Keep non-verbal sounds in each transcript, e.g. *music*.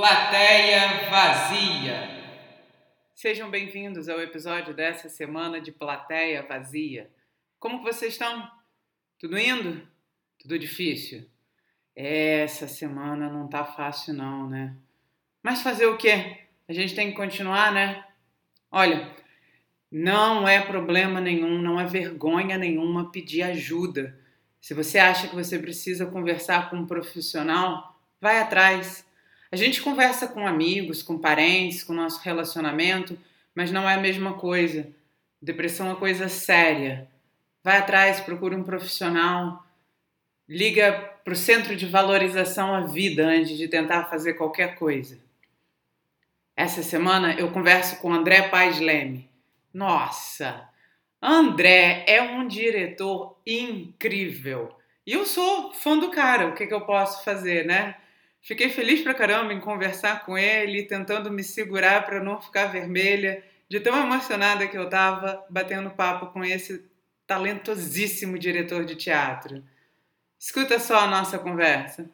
Plateia Vazia. Sejam bem-vindos ao episódio dessa semana de Plateia Vazia. Como vocês estão? Tudo indo? Tudo difícil? Essa semana não tá fácil não, né? Mas fazer o quê? A gente tem que continuar, né? Olha, não é problema nenhum, não é vergonha nenhuma pedir ajuda. Se você acha que você precisa conversar com um profissional, vai atrás. A gente conversa com amigos, com parentes, com nosso relacionamento, mas não é a mesma coisa. Depressão é uma coisa séria. Vai atrás, procura um profissional, liga para o centro de valorização à vida antes de tentar fazer qualquer coisa. Essa semana eu converso com André Paz Leme. Nossa, André é um diretor incrível. E eu sou fã do cara, o que, que eu posso fazer, né? Fiquei feliz pra caramba em conversar com ele, tentando me segurar para não ficar vermelha, de tão emocionada que eu estava batendo papo com esse talentosíssimo diretor de teatro. Escuta só a nossa conversa.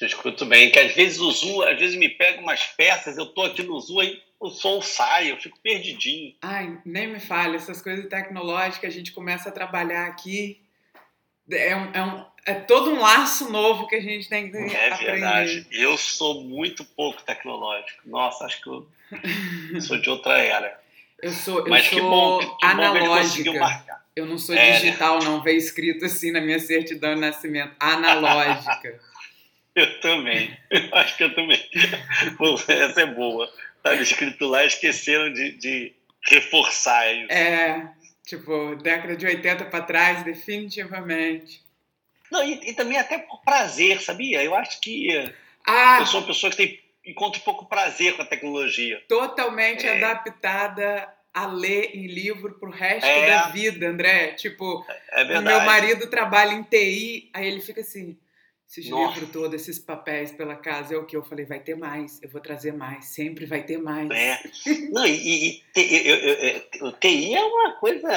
Eu escuto bem, que às vezes o Zoom, às vezes me pega umas peças, eu tô aqui no Zoom e o som sai, eu fico perdidinho. Ai, nem me fale, essas coisas tecnológicas, a gente começa a trabalhar aqui, é, um, é, um, é todo um laço novo que a gente tem que é aprender. verdade, eu sou muito pouco tecnológico, nossa, acho que eu sou de outra era. Eu sou, eu Mas sou que bom, que, que analógica. bom marcar. Eu não sou É, né? digital, não. Veio escrito assim na minha certidão de nascimento. Analógica. *laughs* Eu também, eu acho que eu também. Essa é boa. Estava escrito lá, esqueceram de, de reforçar isso. É, tipo, década de 80 para trás, definitivamente. Não, e, e também até por prazer, sabia? Eu acho que Ah, eu sou uma pessoa que tem, encontra pouco prazer com a tecnologia. totalmente É. adaptada a ler em livro pro resto É. da vida, André. Tipo, É meu marido trabalha em TI, aí ele fica assim. Esses Nossa. livros todos, esses papéis pela casa, é o que eu falei, vai ter mais, eu vou trazer mais, sempre vai ter mais. É. Não, e, e o TI é uma coisa,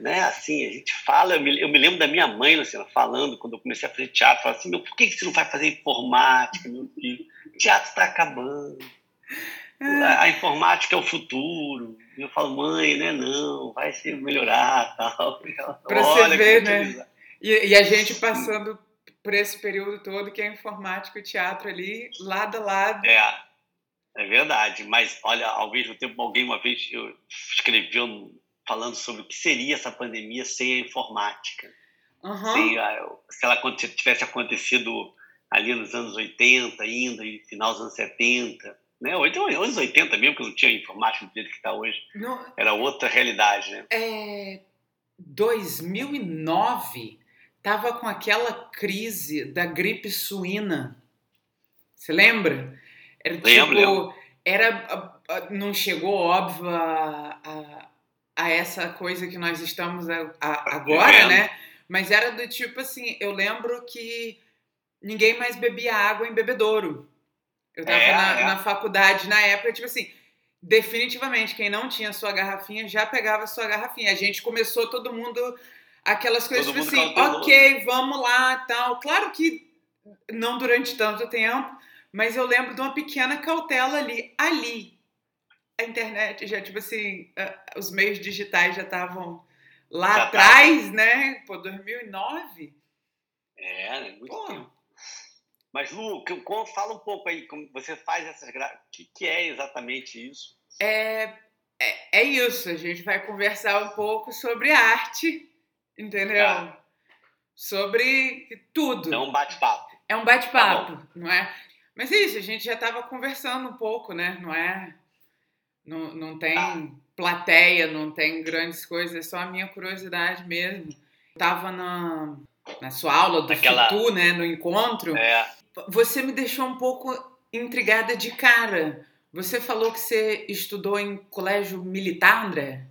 né, assim, a gente fala, eu me, eu me lembro da minha mãe, Luciana, falando, quando eu comecei a fazer teatro, falando assim, meu, por que você não vai fazer informática, meu filho? O teatro está acabando, a, a informática é o futuro. E eu falo, mãe, né, não, vai se melhorar, tal. *laughs* Olha você ver, né? E, e a gente passando por esse período todo que é informática e teatro ali, lado a lado. É, é verdade. Mas, olha, ao mesmo tempo, alguém uma vez eu escreveu falando sobre o que seria essa pandemia sem a informática. Aham. Sem a- se ela tivesse acontecido ali nos anos 80 ainda, e final dos anos 70, né? Ou então anos 80 mesmo, que não tinha informática do jeito que está hoje. No, Era outra realidade, né? é, 2009 tava com aquela crise da gripe suína. Você lembra? Era Lembro, tipo, lembro. era a- a- não chegou óbvio a, a, a essa coisa que nós estamos a- a- agora, né? Mas era do tipo assim, eu lembro que ninguém mais bebia água em bebedouro. Eu tava É, na, é. na faculdade na época, tipo assim, definitivamente quem não tinha sua garrafinha já pegava sua garrafinha. A gente começou todo mundo aquelas coisas Todo tipo assim, ok, vamos lá, tal. Claro que não durante tanto tempo, mas eu lembro de uma pequena cautela ali, ali. A internet já tipo assim, os meios digitais já estavam lá Já atrás, né? Pô, 2009. É, né? muito Pô. tempo. Mas, Lu, fala um pouco aí, como você faz essas... gra- O que, que é exatamente isso? É, é, é isso, a gente vai conversar um pouco sobre arte, entendeu? Tá. Sobre tudo. É um bate-papo. É um bate-papo, não é? Mas é isso, a gente já estava conversando um pouco, né? Não é? Não, não tem Tá. plateia, não tem grandes coisas, é só a minha curiosidade mesmo. Estava na, na sua aula do Naquela- Fitu, né? No encontro. É, Você me deixou um pouco intrigada de cara. Você falou que você estudou em colégio militar, André?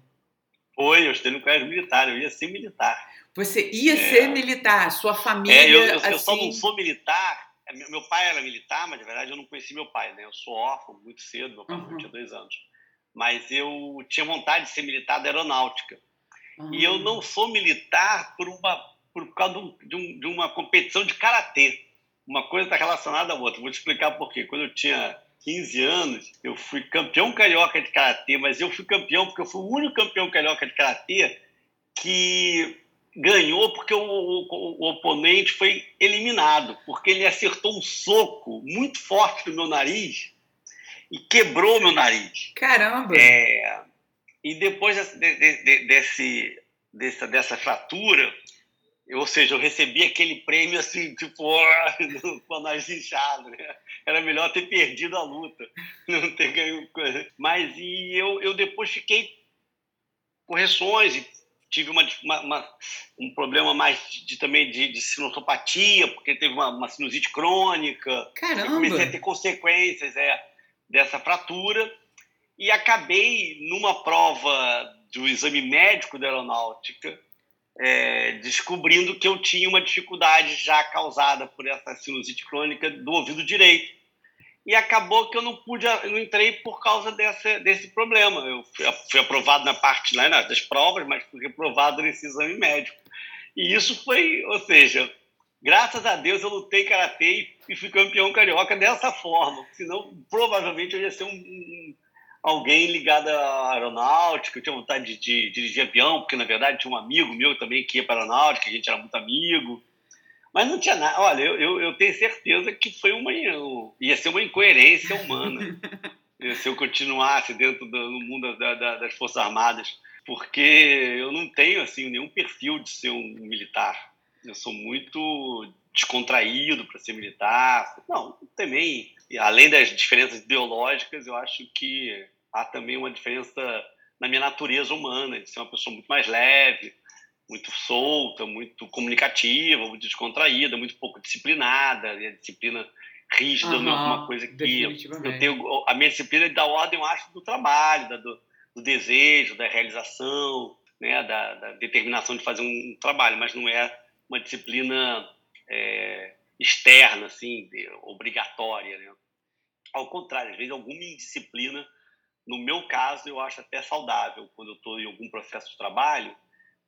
Foi, eu estudei no colégio militar, eu ia ser militar. Você ia É. ser militar, sua família, É, eu, eu, eu só assim... não sou militar. é, Meu pai era militar, mas de verdade eu não conheci meu pai, né? Eu sou órfão muito cedo, meu pai Uhum. tinha dois anos. Mas eu tinha vontade de ser militar da aeronáutica. Ah, E eu não sou militar por uma por causa de, um, de uma competição de karatê. Uma coisa está relacionada à outra. Vou te explicar por quê. Quando eu tinha 15 anos, eu fui campeão carioca de karatê, mas eu fui campeão porque eu fui o único campeão carioca de karatê que ganhou porque o, o, o, oponente foi eliminado, porque ele acertou um soco muito forte no meu nariz e quebrou meu nariz. Caramba! É, e depois desse, de, desse, dessa, dessa fratura, ou seja, eu recebi aquele prêmio assim, tipo, *laughs* com a nariz inchado, né? Era melhor ter perdido a luta, *laughs* não ter ganho coisa. Mas e eu, eu depois fiquei correções e tive uma, uma, uma, um problema mais de, também de, de sinusopatia, porque teve uma, uma sinusite crônica. Caramba! Eu comecei a ter consequências é, dessa fratura e acabei numa prova do exame médico da aeronáutica é, descobrindo que eu tinha uma dificuldade já causada por essa sinusite crônica do ouvido direito e acabou que eu não pude, eu não entrei por causa dessa, desse problema. Eu fui, fui aprovado na parte né, das provas, mas fui reprovado nesse exame médico. E isso foi, ou seja, graças a Deus eu lutei karatê e fui campeão carioca dessa forma. Senão, provavelmente eu ia ser um, um alguém ligado à aeronáutica. Eu tinha vontade de, de, de dirigir avião, porque na verdade tinha um amigo meu também que ia para a aeronáutica, a gente era muito amigo. Mas não tinha nada. Olha, eu, eu, eu tenho certeza que foi uma. ia ser uma incoerência humana. *laughs* se eu continuasse dentro do mundo da, da, das Forças Armadas. Porque eu não tenho assim nenhum perfil de ser um militar. Eu sou muito descontraído para ser militar. Não, também, além das diferenças biológicas, eu acho que há também uma diferença na minha natureza humana, de ser uma pessoa muito mais leve, muito solta, muito comunicativa, muito descontraída, muito pouco disciplinada, e a disciplina rígida uhum, não é uma coisa que eu tenho a minha disciplina é da ordem, eu acho, do trabalho, da, do, do, desejo, da realização, né, da, da, determinação de fazer um, trabalho, mas não é uma disciplina é, externa, assim, obrigatória, né? Ao contrário, às vezes alguma indisciplina, no meu caso, eu acho até saudável quando eu estou em algum processo de trabalho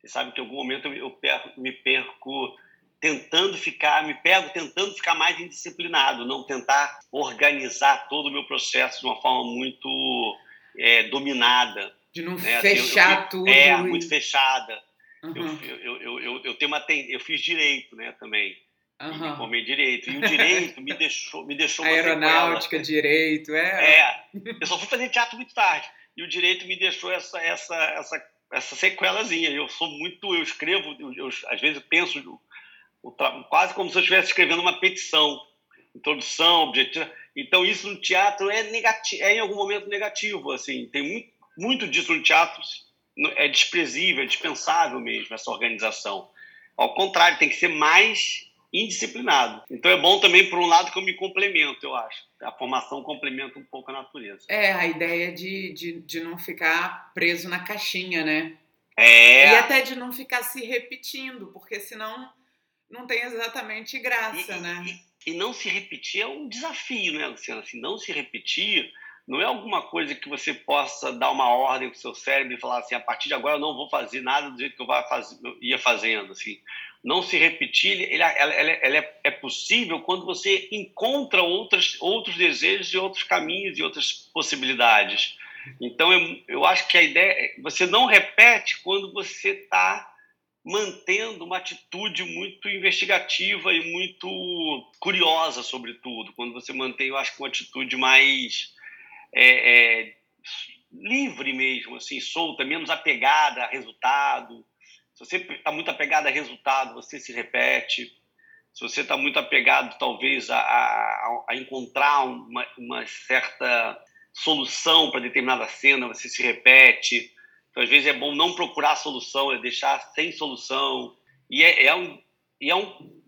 você sabe que em algum momento eu perco, me perco tentando ficar, me pego tentando ficar mais indisciplinado, não tentar organizar todo o meu processo de uma forma muito é, dominada. De não né? Fechar eu, tudo. É, e... muito fechada. Uhum. Eu, eu, eu, eu, tenho uma eu fiz direito, né, também. Uhum. me formei direito. E o direito me deixou, me deixou *laughs* Aeronáutica, direito, é. É. Eu só fui fazer teatro muito tarde. E o direito me deixou essa, essa, essa essa sequelazinha. Eu sou muito, eu escrevo, eu, eu às vezes penso eu, quase como se eu estivesse escrevendo uma petição, introdução, objetivo. Então isso no teatro é negativo, é em algum momento negativo, assim. Tem muito, muito disso no teatro, é desprezível, é dispensável mesmo essa organização. Ao contrário, tem que ser mais indisciplinado. Então é bom também, por um lado, que eu me complemento, eu acho. A formação complementa um pouco a natureza. É, a ideia de, de, de não ficar preso na caixinha, né? É. E até de não ficar se repetindo, porque senão não tem exatamente graça, e, né? E, e, não se repetir é um desafio, né, Luciana? Assim, não se repetir não é alguma coisa que você possa dar uma ordem para o seu cérebro e falar assim, a partir de agora eu não vou fazer nada do jeito que eu, ia fazendo, assim não se repetir, ele, ela, ela, ela é, é, possível quando você encontra outras, outros desejos e outros caminhos e outras possibilidades. Então, eu, eu acho que a ideia é, você não repete quando você está mantendo uma atitude muito investigativa e muito curiosa sobre tudo. Quando você mantém, eu acho uma atitude mais é, é, livre mesmo, assim, solta, menos apegada a resultado se você está muito apegado a resultado, você se repete. Se você está muito apegado, talvez, a, a, a encontrar uma, uma, certa solução para determinada cena, você se repete. Então, às vezes, é bom não procurar solução, é deixar sem solução. E é, é um, e é um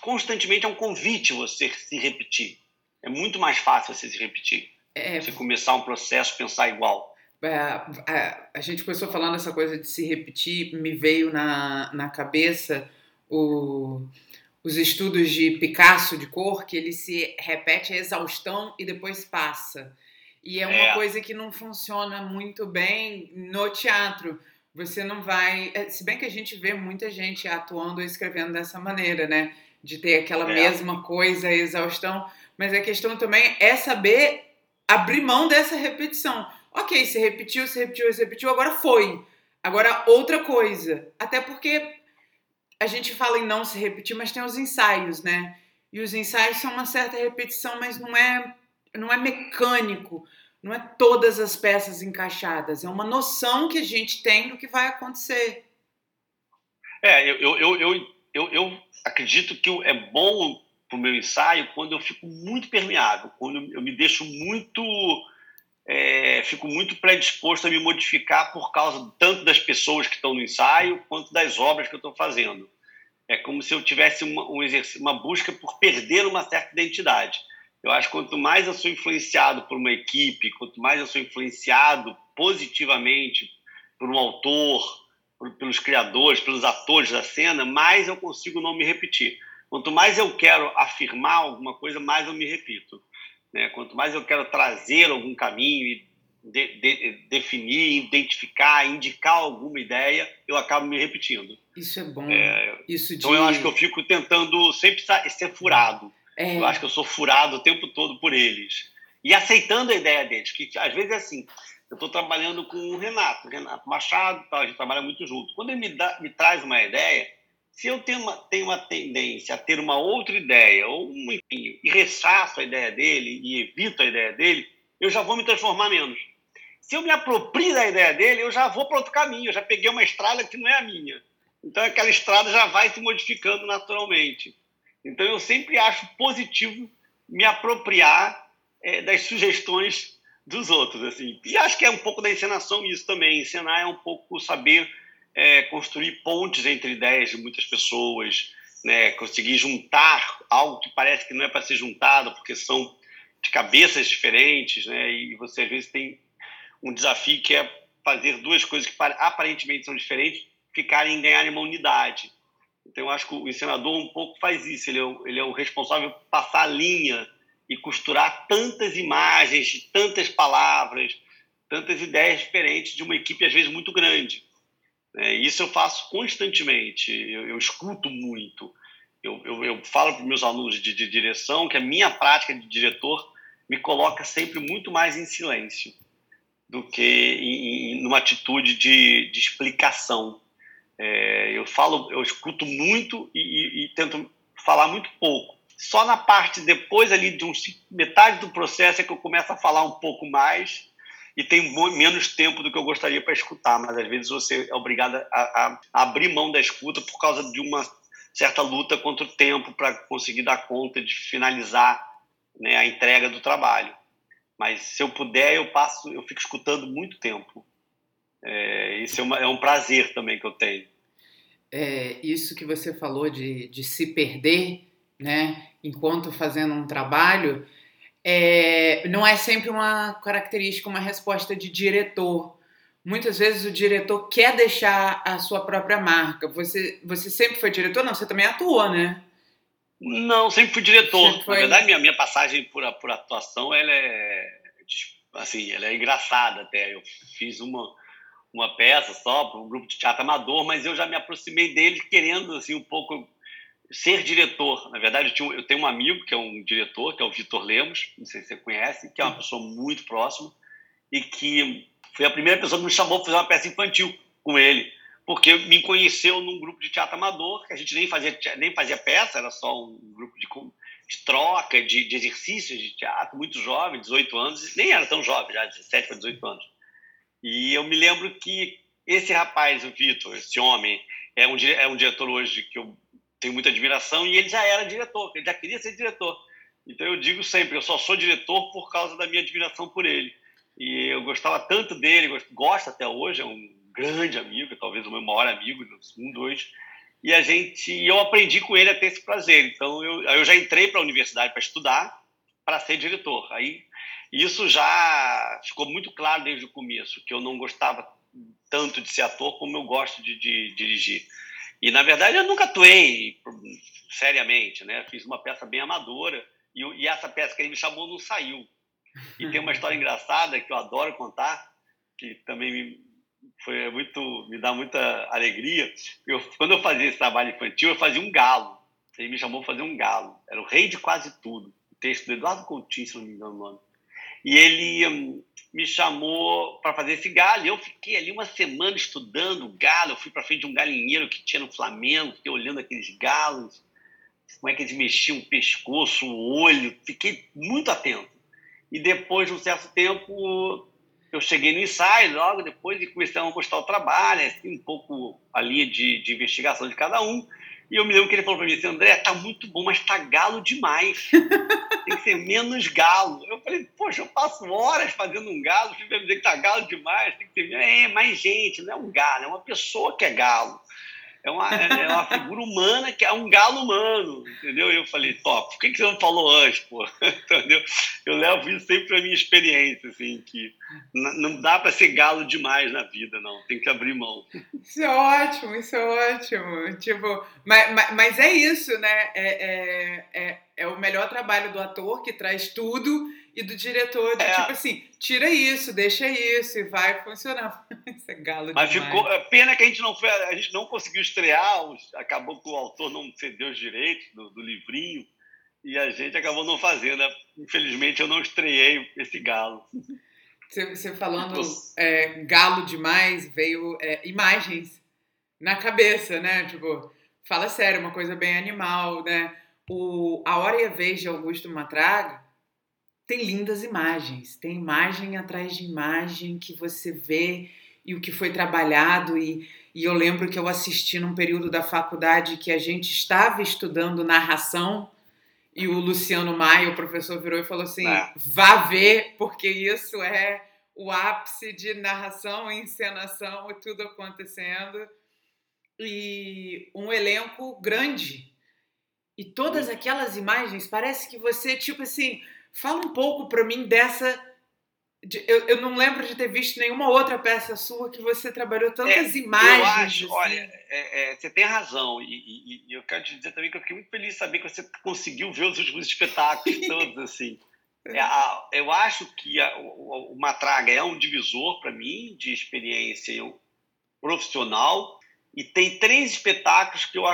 constantemente é um convite você se repetir. É muito mais fácil você se repetir. É... Você começar um processo, pensar igual. É, a, a, gente começou falando essa coisa de se repetir, me veio na, na cabeça o, os estudos de Picasso de cor, que ele se repete a exaustão e depois passa. E é uma é. coisa que não funciona muito bem no teatro, você não vai. É, se bem que a gente vê muita gente atuando e escrevendo dessa maneira, né? De ter aquela é. mesma coisa, exaustão. Mas a questão também é saber abrir mão dessa repetição. Ok, se repetiu, se repetiu, se repetiu, agora foi. Agora outra coisa. Até porque a gente fala em não se repetir, mas tem os ensaios, né? E os ensaios são uma certa repetição, mas não é, não é mecânico, não é todas as peças encaixadas. É uma noção que a gente tem do que vai acontecer. É, eu, eu, eu, eu, acredito que é bom para o meu ensaio quando eu fico muito permeável, quando eu me deixo muito é, fico muito predisposto a me modificar por causa tanto das pessoas que estão no ensaio quanto das obras que eu estou fazendo. É como se eu tivesse uma, um uma busca por perder uma certa identidade. Eu acho que quanto mais eu sou influenciado por uma equipe, quanto mais eu sou influenciado positivamente por um autor, por, pelos criadores, pelos atores da cena, mais eu consigo não me repetir. Quanto mais eu quero afirmar alguma coisa, mais eu me repito. Né? Quanto mais eu quero trazer algum caminho e de, de, definir, identificar, indicar alguma ideia, eu acabo me repetindo. Isso é bom. É, Isso então eu acho que eu fico tentando sempre ser furado. É. Eu acho que eu sou furado o tempo todo por eles. E aceitando a ideia deles, que às vezes é assim. Eu estou trabalhando com o Renato, Renato Machado, a gente trabalha muito junto. Quando ele me, dá, me traz uma ideia, se eu tenho uma, tenho uma tendência a ter uma outra ideia, ou um, enfim, e rechaço a ideia dele e evito a ideia dele, eu já vou me transformar menos. Se eu me aproprio da ideia dele, eu já vou para outro caminho, eu já peguei uma estrada que não é a minha. Então aquela estrada já vai se modificando naturalmente. Então eu sempre acho positivo me apropriar é, das sugestões dos outros, assim. E acho que é um pouco da encenação isso também. Encenar é um pouco saber é, construir pontes entre ideias de muitas pessoas, né, conseguir juntar algo que parece que não é para ser juntado, porque são de cabeças diferentes, né, e você às vezes tem um desafio que é fazer duas coisas que aparentemente são diferentes ficarem em ganhar uma unidade. Então, eu acho que o ensinador um pouco faz isso, ele é o, ele é o responsável por passar a linha e costurar tantas imagens, tantas palavras, tantas ideias diferentes de uma equipe, às vezes, muito grande. É, isso eu faço constantemente, eu, eu escuto muito. Eu, eu, eu falo para meus alunos de, de, direção que a minha prática de diretor me coloca sempre muito mais em silêncio do que em, em numa atitude de, de explicação. É, eu falo, eu escuto muito e, e, e, tento falar muito pouco. Só na parte depois ali de metade do processo é que eu começo a falar um pouco mais e tem menos tempo do que eu gostaria para escutar, mas às vezes você é obrigado a, a, abrir mão da escuta por causa de uma certa luta contra o tempo para conseguir dar conta de finalizar né, a entrega do trabalho. Mas se eu puder, eu passo, eu fico escutando muito tempo. É, isso é, uma, é um prazer também que eu tenho. É, isso que você falou de, de se perder, né, enquanto fazendo um trabalho, é, não é sempre uma característica, uma resposta de diretor. Muitas vezes o diretor quer deixar a sua própria marca. Você, você sempre foi diretor? Não, você também atuou, né? Não, sempre fui diretor. Sempre foi... Na verdade, minha, minha passagem por, por atuação ela é, assim, ela é engraçada até. Eu fiz uma, uma peça só para um grupo de teatro amador, mas eu já me aproximei dele querendo assim um pouco ser diretor. Na verdade, eu, tenho um amigo que é um diretor, que é o Vitor Lemos, não sei se você conhece, que é uma pessoa muito próxima e que foi a primeira pessoa que me chamou para fazer uma peça infantil com ele, porque me conheceu num grupo de teatro amador, que a gente nem fazia, nem fazia peça, era só um grupo de, de troca, de, de, exercícios de teatro, muito jovem, 18 anos, nem era tão jovem, já 17 para 18 anos. E eu me lembro que esse rapaz, o Vitor, esse homem, é um, é um diretor hoje que eu tenho muita admiração e ele já era diretor, ele já queria ser diretor. Então eu digo sempre, eu só sou diretor por causa da minha admiração por ele. E eu gostava tanto dele, gosto até hoje, é um grande amigo, talvez o meu maior amigo do mundo hoje. E a gente, eu aprendi com ele a ter esse prazer. Então eu, eu já entrei para a universidade para estudar, para ser diretor. Aí isso já ficou muito claro desde o começo, que eu não gostava tanto de ser ator como eu gosto de, de dirigir. E, na verdade, eu nunca atuei seriamente, né? Fiz uma peça bem amadora e, e essa peça que ele me chamou não saiu. E tem uma história *laughs* engraçada que eu adoro contar, que também me, foi muito, me dá muita alegria. Eu, quando eu fazia esse trabalho infantil, eu fazia um galo. Ele me chamou para fazer um galo. Era o rei de quase tudo. O texto do Eduardo Coutinho, se não me engano o nome. E ele hum, me chamou para fazer esse galo. E eu fiquei ali uma semana estudando o galo. Eu fui para frente de um galinheiro que tinha no Flamengo, fiquei olhando aqueles galos, como é que eles mexiam o pescoço, o olho. Fiquei muito atento. E depois de um certo tempo, eu cheguei no ensaio logo depois e comecei a mostrar o trabalho, assim, um pouco a linha de, de investigação de cada um. E eu me lembro que ele falou para mim assim, André, tá muito bom, mas tá galo demais. *laughs* Tem que ser menos galo. Eu falei, poxa, eu passo horas fazendo um galo, você vai me dizer que tá galo demais, tem que ter é, mais gente, não é um galo, é uma pessoa que é galo é uma, é uma figura humana que é um galo humano, entendeu? E eu falei, top, por que, que você não falou antes, pô? *laughs* entendeu? Eu levo isso sempre para minha experiência, assim, que não dá para ser galo demais na vida, não, tem que abrir mão. Isso é ótimo, isso é ótimo. Tipo, mas, mas, mas é isso, né? É, é, é, é o melhor trabalho do ator que traz tudo e do diretor de é. tipo assim, tira isso, deixa isso e vai funcionar. *laughs* isso é galo Mas demais. ficou é pena que a gente não foi, a gente não conseguiu estrear, acabou que o autor não cedeu os direitos do, do livrinho e a gente acabou não fazendo. Infelizmente eu não estreiei esse galo. *laughs* Você, você falando é, galo demais, veio é, imagens na cabeça, né? Tipo, fala sério, uma coisa bem animal, né? O, a Hora e a Vez de Augusto Matraga tem lindas imagens, tem imagem atrás de imagem que você vê e o que foi trabalhado e, e eu lembro que eu assisti num período da faculdade que a gente estava estudando narração e o Luciano Maia, o professor, virou e falou assim: é. vá ver, porque isso é o ápice de narração, encenação e tudo acontecendo. E um elenco grande. E todas aquelas imagens, parece que você, tipo assim, Fala um pouco para mim dessa. De, eu, eu não lembro de ter visto nenhuma outra peça sua que você trabalhou tantas é, imagens. Eu acho, assim. olha, é, é, você tem razão. E, e, e, eu quero te dizer também que eu fiquei muito feliz de saber que você conseguiu ver os últimos espetáculos *laughs* todos, assim. É, a, eu acho que a, o, o Matraga é um divisor para mim de experiência profissional e tem três espetáculos que eu,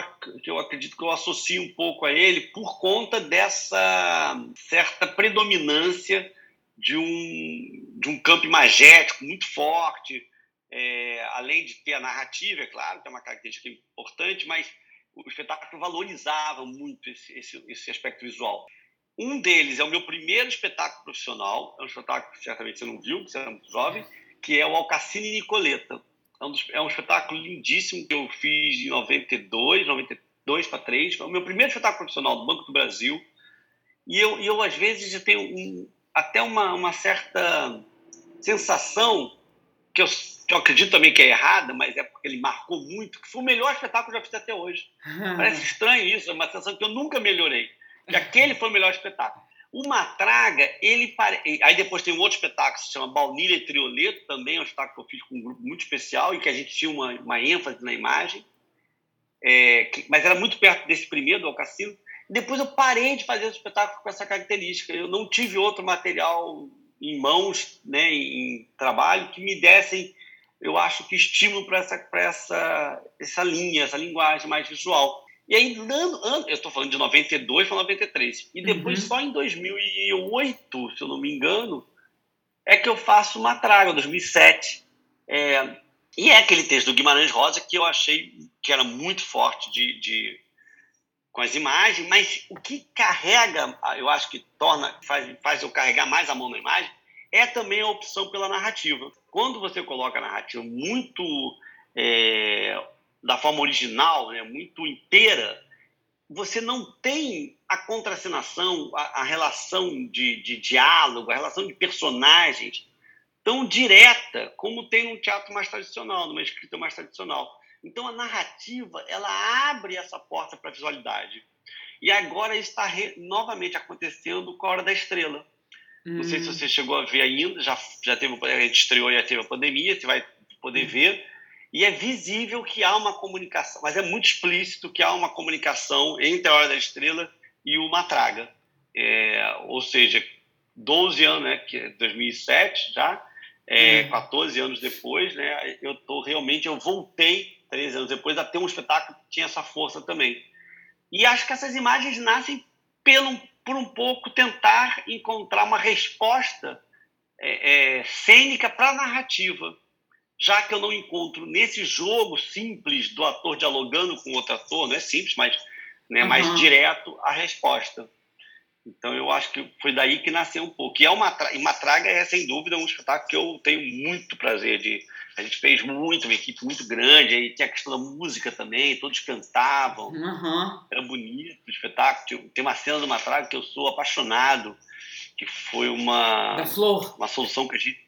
que eu acredito que eu associo um pouco a ele por conta dessa certa predominância de um, de um campo imagético muito forte, é, além de ter a narrativa, é claro, que é uma característica importante, mas o espetáculo valorizava muito esse, esse, esse aspecto visual. Um deles é o meu primeiro espetáculo profissional, é um espetáculo que certamente você não viu, porque você era muito jovem, que é o Alcacine Nicoleta é um, dos, é um espetáculo lindíssimo que eu fiz em 92, 92 para 3. Foi o meu primeiro espetáculo profissional do Banco do Brasil. E eu, eu às vezes, eu tenho um, até uma, uma certa sensação, que eu, que eu acredito também que é errada, mas é porque ele marcou muito, que foi o melhor espetáculo que eu já fiz até hoje. *laughs* Parece estranho isso, é uma sensação que eu nunca melhorei. Que aquele foi o melhor espetáculo. O Matraga, ele aí depois tem um outro espetáculo que se chama Baunilha e Trioleto, também é um espetáculo que eu fiz com um grupo muito especial e que a gente tinha uma, uma ênfase na imagem, é, que... mas era muito perto desse primeiro, do Alcacino. Depois eu parei de fazer o espetáculo com essa característica. Eu não tive outro material em mãos, né, em trabalho, que me dessem, eu acho que estímulo para essa, essa, essa linha, essa linguagem mais visual. E aí, eu estou falando de 92 para 93. E depois, uhum. só em 2008, se eu não me engano, é que eu faço uma traga, 2007. É, e é aquele texto do Guimarães Rosa que eu achei que era muito forte de, de, com as imagens, mas o que carrega, eu acho que torna, faz, faz eu carregar mais a mão na imagem, é também a opção pela narrativa. Quando você coloca a narrativa muito é, da forma original, né, muito inteira, você não tem a contracenação, a, a relação de, de, diálogo, a relação de personagens tão direta como tem num teatro mais tradicional, numa escrita mais tradicional. Então a narrativa ela abre essa porta para a visualidade. E agora está re, novamente acontecendo com a Hora da Estrela. Hum. Não sei se hum. você chegou a ver ainda, já, já teve, a gente estreou e já teve a pandemia, você vai poder hum. ver e é visível que há uma comunicação, mas é muito explícito que há uma comunicação entre a Hora da Estrela e o Matraga. É, ou seja, 12 anos, né, que é 2007 já, é, uhum. 14 anos depois, né, eu tô realmente, eu voltei 13 anos depois a ter um espetáculo que tinha essa força também. E acho que essas imagens nascem pelo, por um pouco tentar encontrar uma resposta é, é, cênica para a narrativa, já que eu não encontro nesse jogo simples do ator dialogando com outro ator, não é simples, mas né, uhum. mais direto a resposta. Então eu acho que foi daí que nasceu um pouco. E é uma, uma traga é sem dúvida um espetáculo que eu tenho muito prazer de. A gente fez muito, uma equipe muito grande, aí tinha a questão da música também, todos cantavam, uhum. era bonito o espetáculo. Tem uma cena do Matraga que eu sou apaixonado, que foi uma. Da Flor. Uma solução que a gente.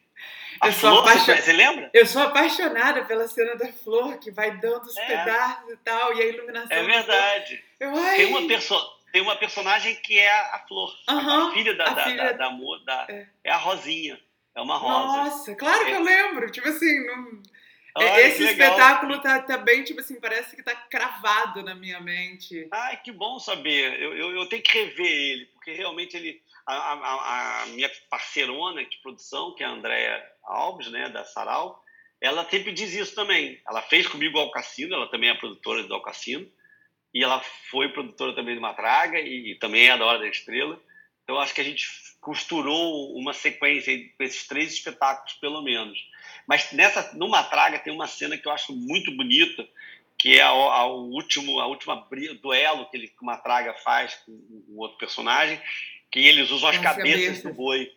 A eu Flor, apaixon... você lembra? Eu sou apaixonada pela cena da Flor, que vai dando os é. pedaços e tal, e a iluminação. É verdade. Eu, Tem uma pessoa tem uma personagem que é a Flor, uhum, a filha da, a da, filha... da, da, da é. é. a Rosinha, é uma rosa. Nossa, claro que é. eu lembro, tipo assim, não... Olha, esse espetáculo tá, tá bem, tipo assim, parece que tá cravado na minha mente. Ai, que bom saber, eu, eu, eu tenho que rever ele, porque realmente ele, a, a, a minha parceirona de produção, que é a Andréa Alves, né, da Sarau, ela sempre diz isso também. Ela fez comigo o Alcassino, ela também é produtora do Alcassino, e ela foi produtora também de Matraga e também é da Hora da Estrela. Então acho que a gente costurou uma sequência com esses três espetáculos pelo menos. Mas nessa no Matraga tem uma cena que eu acho muito bonita, que é a, a, último a última duelo que ele que o Matraga faz com o outro personagem, que eles usam as, as cabeças, do boi.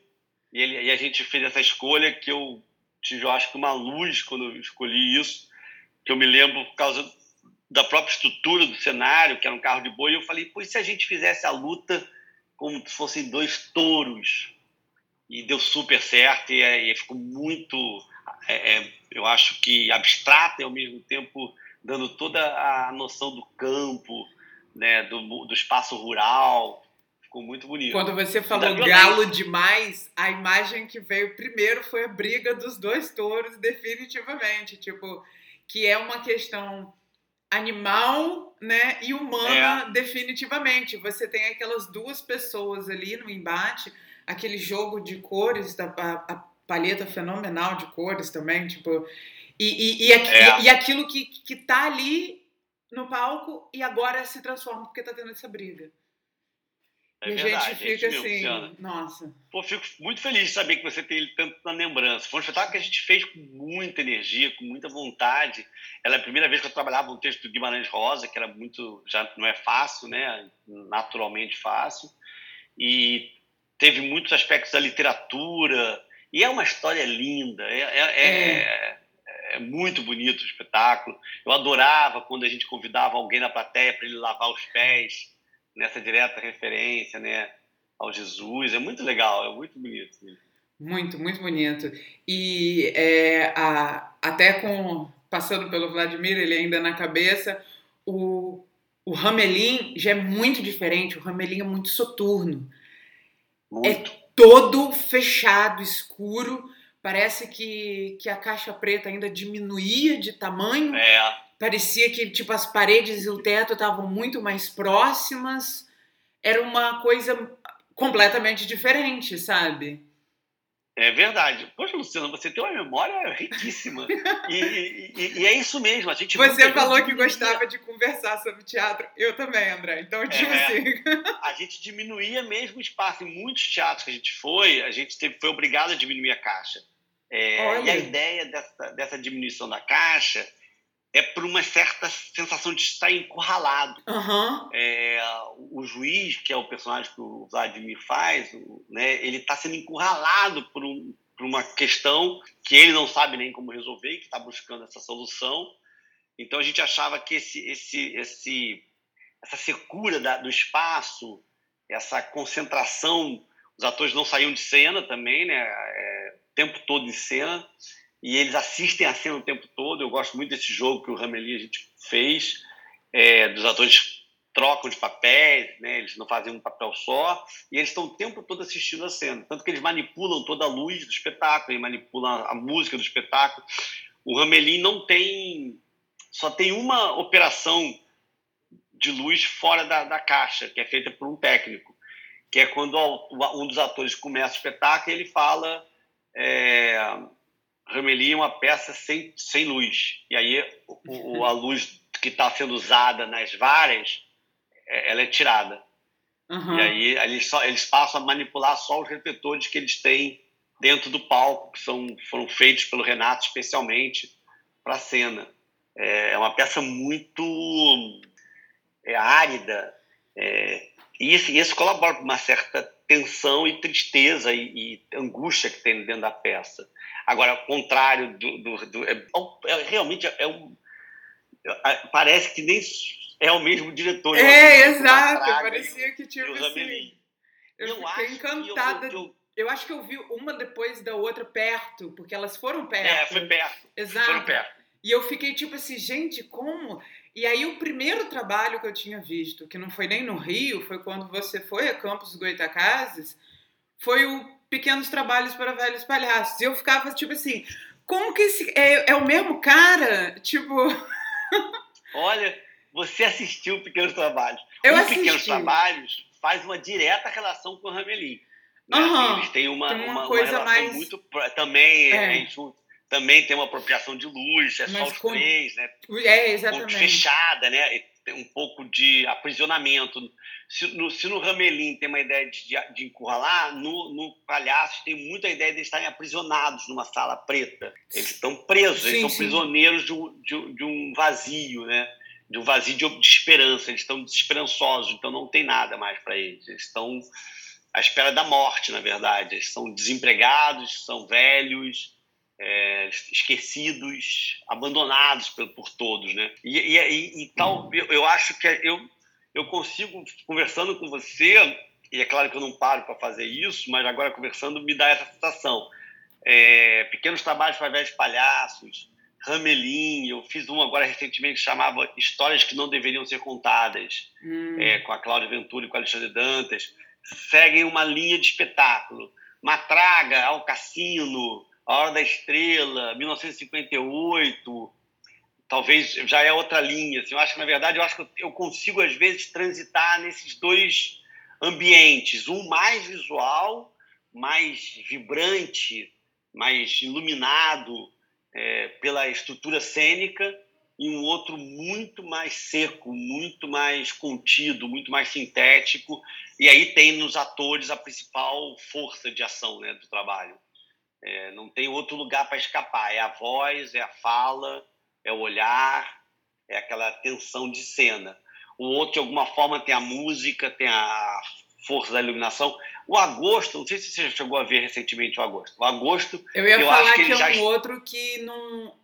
E, ele, e a gente fez essa escolha que eu tive, eu acho que uma luz quando eu escolhi isso, que eu me lembro por causa da própria estrutura do cenário, que era um carro de boi, eu falei, pois se a gente fizesse a luta como se fossem dois touros? E deu super certo, e, e ficou muito, é, é, eu acho que abstrata e ao mesmo tempo dando toda a noção do campo, né, do, do espaço rural, ficou muito bonito. Quando você falou galo demais, a imagem que veio primeiro foi a briga dos dois touros, definitivamente. Tipo, que é uma questão animal, né, e humana é. definitivamente. Você tem aquelas duas pessoas ali no embate, aquele jogo de cores, da, a, a paleta fenomenal de cores também, tipo, e, e, e, é. e, aquilo que, que tá ali no palco e agora se transforma porque tá tendo essa briga. É e verdade, a gente fica assim, Luciana. nossa. Pô, fico muito feliz de saber que você tem ele tanto na lembrança. Foi um espetáculo que a gente fez com muita energia, com muita vontade. Ela é a primeira vez que eu trabalhava um texto do Guimarães Rosa, que era muito, já não é fácil, né? Naturalmente fácil. E teve muitos aspectos da literatura. E é uma história linda. É, é, é, é. é muito bonito o espetáculo. Eu adorava quando a gente convidava alguém na plateia para ele lavar os pés nessa direta referência né, ao Jesus. É muito legal, é muito bonito. Muito, muito bonito. E é, a, até com passando pelo Vladimir, ele ainda na cabeça, o, o Ramelin já é muito diferente. O Ramelin é muito soturno. Muito. É todo fechado, escuro. Parece que, que a caixa preta ainda diminuía de tamanho. É. Parecia que tipo as paredes e o teto estavam muito mais próximas. Era uma coisa completamente diferente, sabe? É verdade. Poxa, Luciana, você tem uma memória riquíssima. e, e, e, é isso mesmo. A gente você falou que gostava de conversar sobre teatro. Eu também, André. Então, tipo é, assim. a gente diminuía mesmo o espaço. Em muitos teatros que a gente foi, a gente teve, foi obrigado a diminuir a caixa. É, e a ideia dessa, dessa diminuição da caixa é por uma certa sensação de estar encurralado. Uhum. É, o juiz, que é o personagem que o Vladimir faz, né, ele está sendo encurralado por, um, por, uma questão que ele não sabe nem como resolver, que está buscando essa solução. Então a gente achava que esse, esse, esse, essa secura da, do espaço, essa concentração, os atores não saíam de cena também, né, é, o tempo todo em cena e eles assistem a cena o tempo todo. Eu gosto muito desse jogo que o Ramelli a gente fez, é, dos atores trocam de papéis, né? eles não fazem um papel só, e eles estão o tempo todo assistindo a cena. Tanto que eles manipulam toda a luz do espetáculo, eles manipulam a música do espetáculo. O Ramelin não tem. só tem uma operação de luz fora da, da caixa, que é feita por um técnico, que é quando um dos atores começa o espetáculo e ele fala. É, Ramelin é uma peça sem, sem luz. E aí o, a luz que está sendo usada nas varas, é, ela é tirada. Uhum. E aí eles, só, eles passam a manipular só os refletores que eles têm dentro do palco, que são, foram feitos pelo Renato especialmente para a cena. É, é uma peça muito é, árida, é, e isso, isso colabora com uma certa tensão e tristeza e, e, angústia que tem dentro da peça. Agora, ao contrário do. do, do é, é, realmente é um. Parece que nem é o mesmo diretor. É, exato. Parecia que tinha assim. Eu, eu fiquei encantada. Eu, eu, eu, acho que eu vi uma depois da outra perto, porque elas foram perto. É, foi perto. Exato. Foram perto. E eu fiquei tipo assim, gente, como? E aí o primeiro trabalho que eu tinha visto, que não foi nem no Rio, foi quando você foi a Campos Goitacazes, foi o Pequenos Trabalhos para Velhos Palhaços. E eu ficava tipo assim, como que esse é, é o mesmo cara? Tipo, *laughs* Olha, você assistiu Pequenos Trabalhos. Eu o assisti. Pequenos Trabalhos faz uma direta relação com o Ramelin. Né? Uhum. Eles têm uma, tem uma, uma, coisa uma mais... muito também É. é, junto também tem uma apropriação de luz, é só Mas os com- três, né? É, exatamente. fechada, né? Tem um pouco de aprisionamento. Se no, se no Ramelin tem uma ideia de, de encurralar, no, no Palhaço tem muita ideia de eles estarem aprisionados numa sala preta. Eles estão presos, eles Sim, são sim. prisioneiros de um, de, de um vazio, né? De um vazio de, de esperança. Eles estão desesperançosos, então não tem nada mais para eles. Eles estão à espera da morte, na verdade. Eles são desempregados, são velhos, é, esquecidos, abandonados por, por todos, né? E, e, e- e tal, eu, eu acho que eu, eu consigo, conversando com você, e é claro que eu não paro para fazer isso, mas agora conversando me dá essa sensação. É, pequenos trabalhos para velhos palhaços, Ramelin, eu fiz um agora recentemente que chamava Histórias que não deveriam ser contadas, Hum. é, com a Cláudia Ventura e com a Alexandre Dantas, seguem uma linha de espetáculo. Matraga, Ao Cassino, A Hora da Estrela, 1958, talvez já é outra linha. Assim, eu acho que, na verdade, eu acho que eu consigo, às vezes, transitar nesses dois ambientes. Um mais visual, mais vibrante, mais iluminado é, pela estrutura cênica, e um outro muito mais seco, muito mais contido, muito mais sintético. E aí tem nos atores a principal força de ação né, do trabalho. É, não tem outro lugar para escapar. É a voz, é a fala, é o olhar, é aquela tensão de cena. O outro, de alguma forma, tem a música, tem a força da iluminação. O Agosto, não sei se você chegou a ver recentemente o Agosto. O Agosto, Eu ia eu falar acho que que, é já um est- outro que não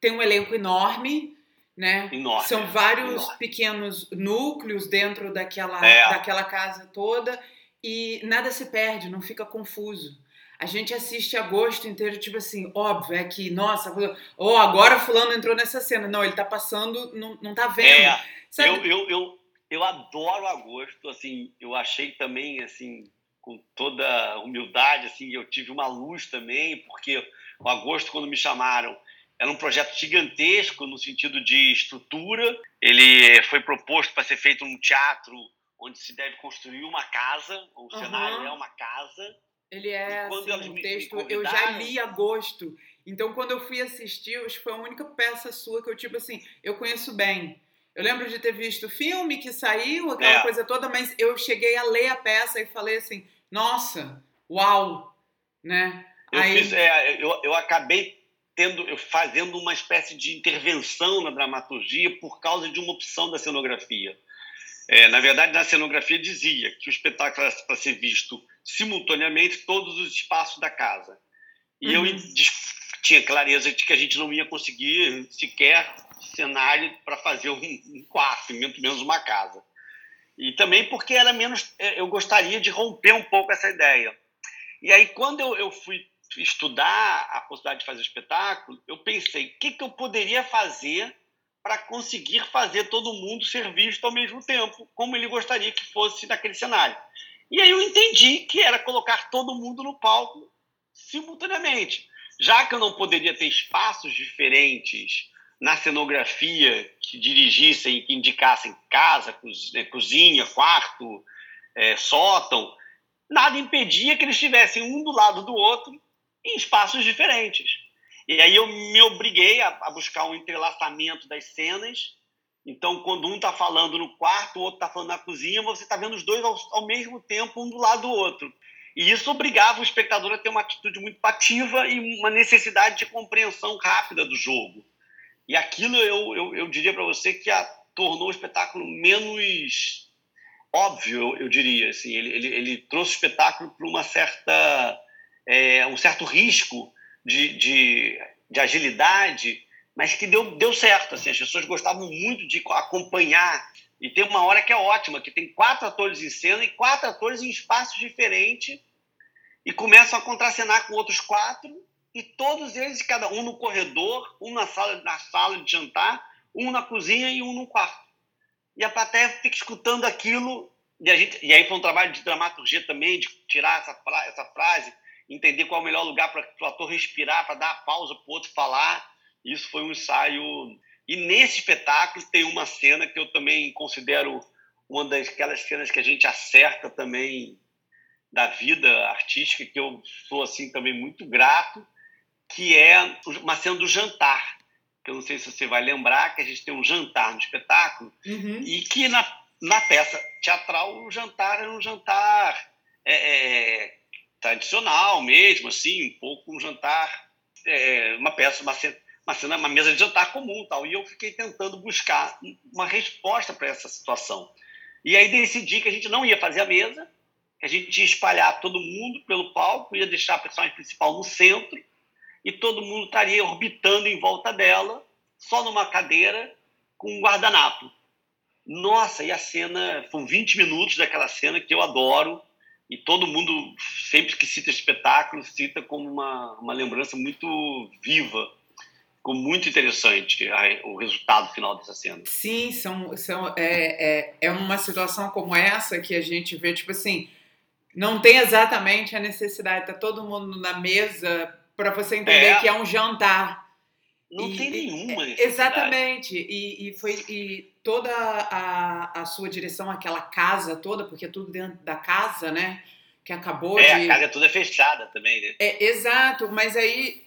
tem um elenco enorme, né? enorme. São vários enorme. pequenos núcleos dentro daquela, É. daquela casa toda e nada se perde, não fica confuso. A gente assiste agosto inteiro, tipo assim, óbvio, é que, nossa, oh, agora fulano entrou nessa cena. Não, ele tá passando, não, não tá vendo. É, eu, eu, eu, eu adoro agosto, assim, eu achei também, assim, com toda humildade, assim, eu tive uma luz também, porque o agosto, quando me chamaram, era um projeto gigantesco no sentido de estrutura, ele foi proposto para ser feito num teatro onde se deve construir uma casa, o Aham. cenário é uma casa, Ele é assim, um texto. eu já li agosto. Então, quando eu fui assistir, acho que foi a única peça sua que eu, tipo assim, eu conheço bem. Eu lembro de ter visto o filme que saiu, aquela É. coisa toda, mas eu cheguei a ler a peça e falei assim, nossa, uau, né? Eu, Aí, fiz, é, eu, eu acabei tendo, fazendo uma espécie de intervenção na dramaturgia por causa de uma opção da cenografia. É, na verdade, na cenografia dizia que o espetáculo era para ser visto simultaneamente todos os espaços da casa. E Uhum. eu tinha clareza de que a gente não ia conseguir sequer cenário para fazer um, quarto, muito menos uma casa. E também porque era menos, é, eu gostaria de romper um pouco essa ideia. E aí, quando eu, eu fui estudar a possibilidade de fazer espetáculo, eu pensei, o que, que eu poderia fazer para conseguir fazer todo mundo ser visto ao mesmo tempo, como ele gostaria que fosse naquele cenário. E aí eu entendi que era colocar todo mundo no palco simultaneamente. Já que eu não poderia ter espaços diferentes na cenografia que dirigissem, que indicassem casa, eh, cozinha, quarto, eh, sótão, nada impedia que eles estivessem um do lado do outro em espaços diferentes. E aí eu me obriguei a, a buscar um entrelaçamento das cenas. Então, quando um está falando no quarto, o outro está falando na cozinha, você está vendo os dois ao, ao, mesmo tempo, um do lado do outro. E isso obrigava o espectador a ter uma atitude muito ativa e uma necessidade de compreensão rápida do jogo. E aquilo eu, eu, eu diria para você que a, tornou o espetáculo menos óbvio, eu, eu diria. Assim, ele, ele, ele, trouxe o espetáculo para uma certa, é, um certo risco de, de, de, agilidade, mas que deu, deu certo. Assim, as pessoas gostavam muito de acompanhar. E tem uma hora que é ótima, que tem quatro atores em cena e quatro atores em espaços diferentes e começam a contracenar com outros quatro e todos eles, cada um no corredor, um na sala, na sala de jantar, um na cozinha e um no quarto. E a plateia fica escutando aquilo, e, a gente, e aí foi um trabalho de dramaturgia também, de tirar essa, essa frase, entender qual é o melhor lugar para o ator respirar, para dar a pausa para o outro falar. Isso foi um ensaio. E nesse espetáculo tem uma cena que eu também considero uma daquelas cenas que a gente acerta também da vida artística, que eu sou assim também muito grato, que é uma cena do jantar. Que eu não sei se você vai lembrar que a gente tem um jantar no espetáculo uhum. e que na, na peça teatral o jantar era um jantar é, é, tradicional mesmo, assim, um pouco um jantar, é, uma peça, uma uma cena, uma mesa de jantar comum, tal. E eu fiquei tentando buscar uma resposta para essa situação. E aí decidi que a gente não ia fazer a mesa, que a gente ia espalhar todo mundo pelo palco, ia deixar a personagem principal no centro e todo mundo estaria orbitando em volta dela, só numa cadeira, com um guardanapo. Nossa, e a cena, foram 20 minutos daquela cena que eu adoro, e todo mundo, sempre que cita espetáculo, cita como uma, uma lembrança muito viva, ficou muito interessante o resultado final dessa cena. Sim, são, são, é, é, é uma situação como essa que a gente vê, tipo assim, não tem exatamente a necessidade, tá todo mundo na mesa para você entender é. que é um jantar. Não e, tem nenhuma necessidade. Exatamente. E, e foi e toda a, a sua direção, aquela casa toda, porque é tudo dentro da casa, né? Que acabou é, de... a casa toda é fechada também, né? É, exato, mas aí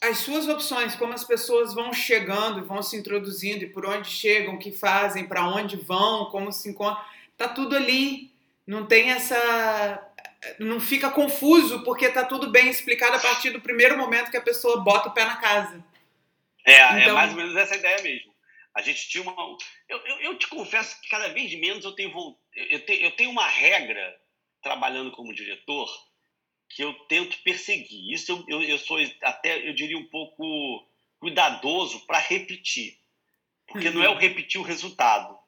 as suas opções, como as pessoas vão chegando vão se introduzindo e por onde chegam, o que fazem, para onde vão, como se encontram, tá tudo ali. Não tem essa não fica confuso porque tá tudo bem explicado a partir do primeiro momento que a pessoa bota o pé na casa. É, é então... é mais ou menos essa ideia mesmo. A gente tinha uma. Eu, eu, eu te confesso que cada vez menos eu tenho, eu tenho, eu tenho uma regra trabalhando como diretor que eu tento perseguir. Isso eu, eu, eu sou até, eu diria, um pouco cuidadoso para repetir. Porque uhum. não é o repetir o resultado.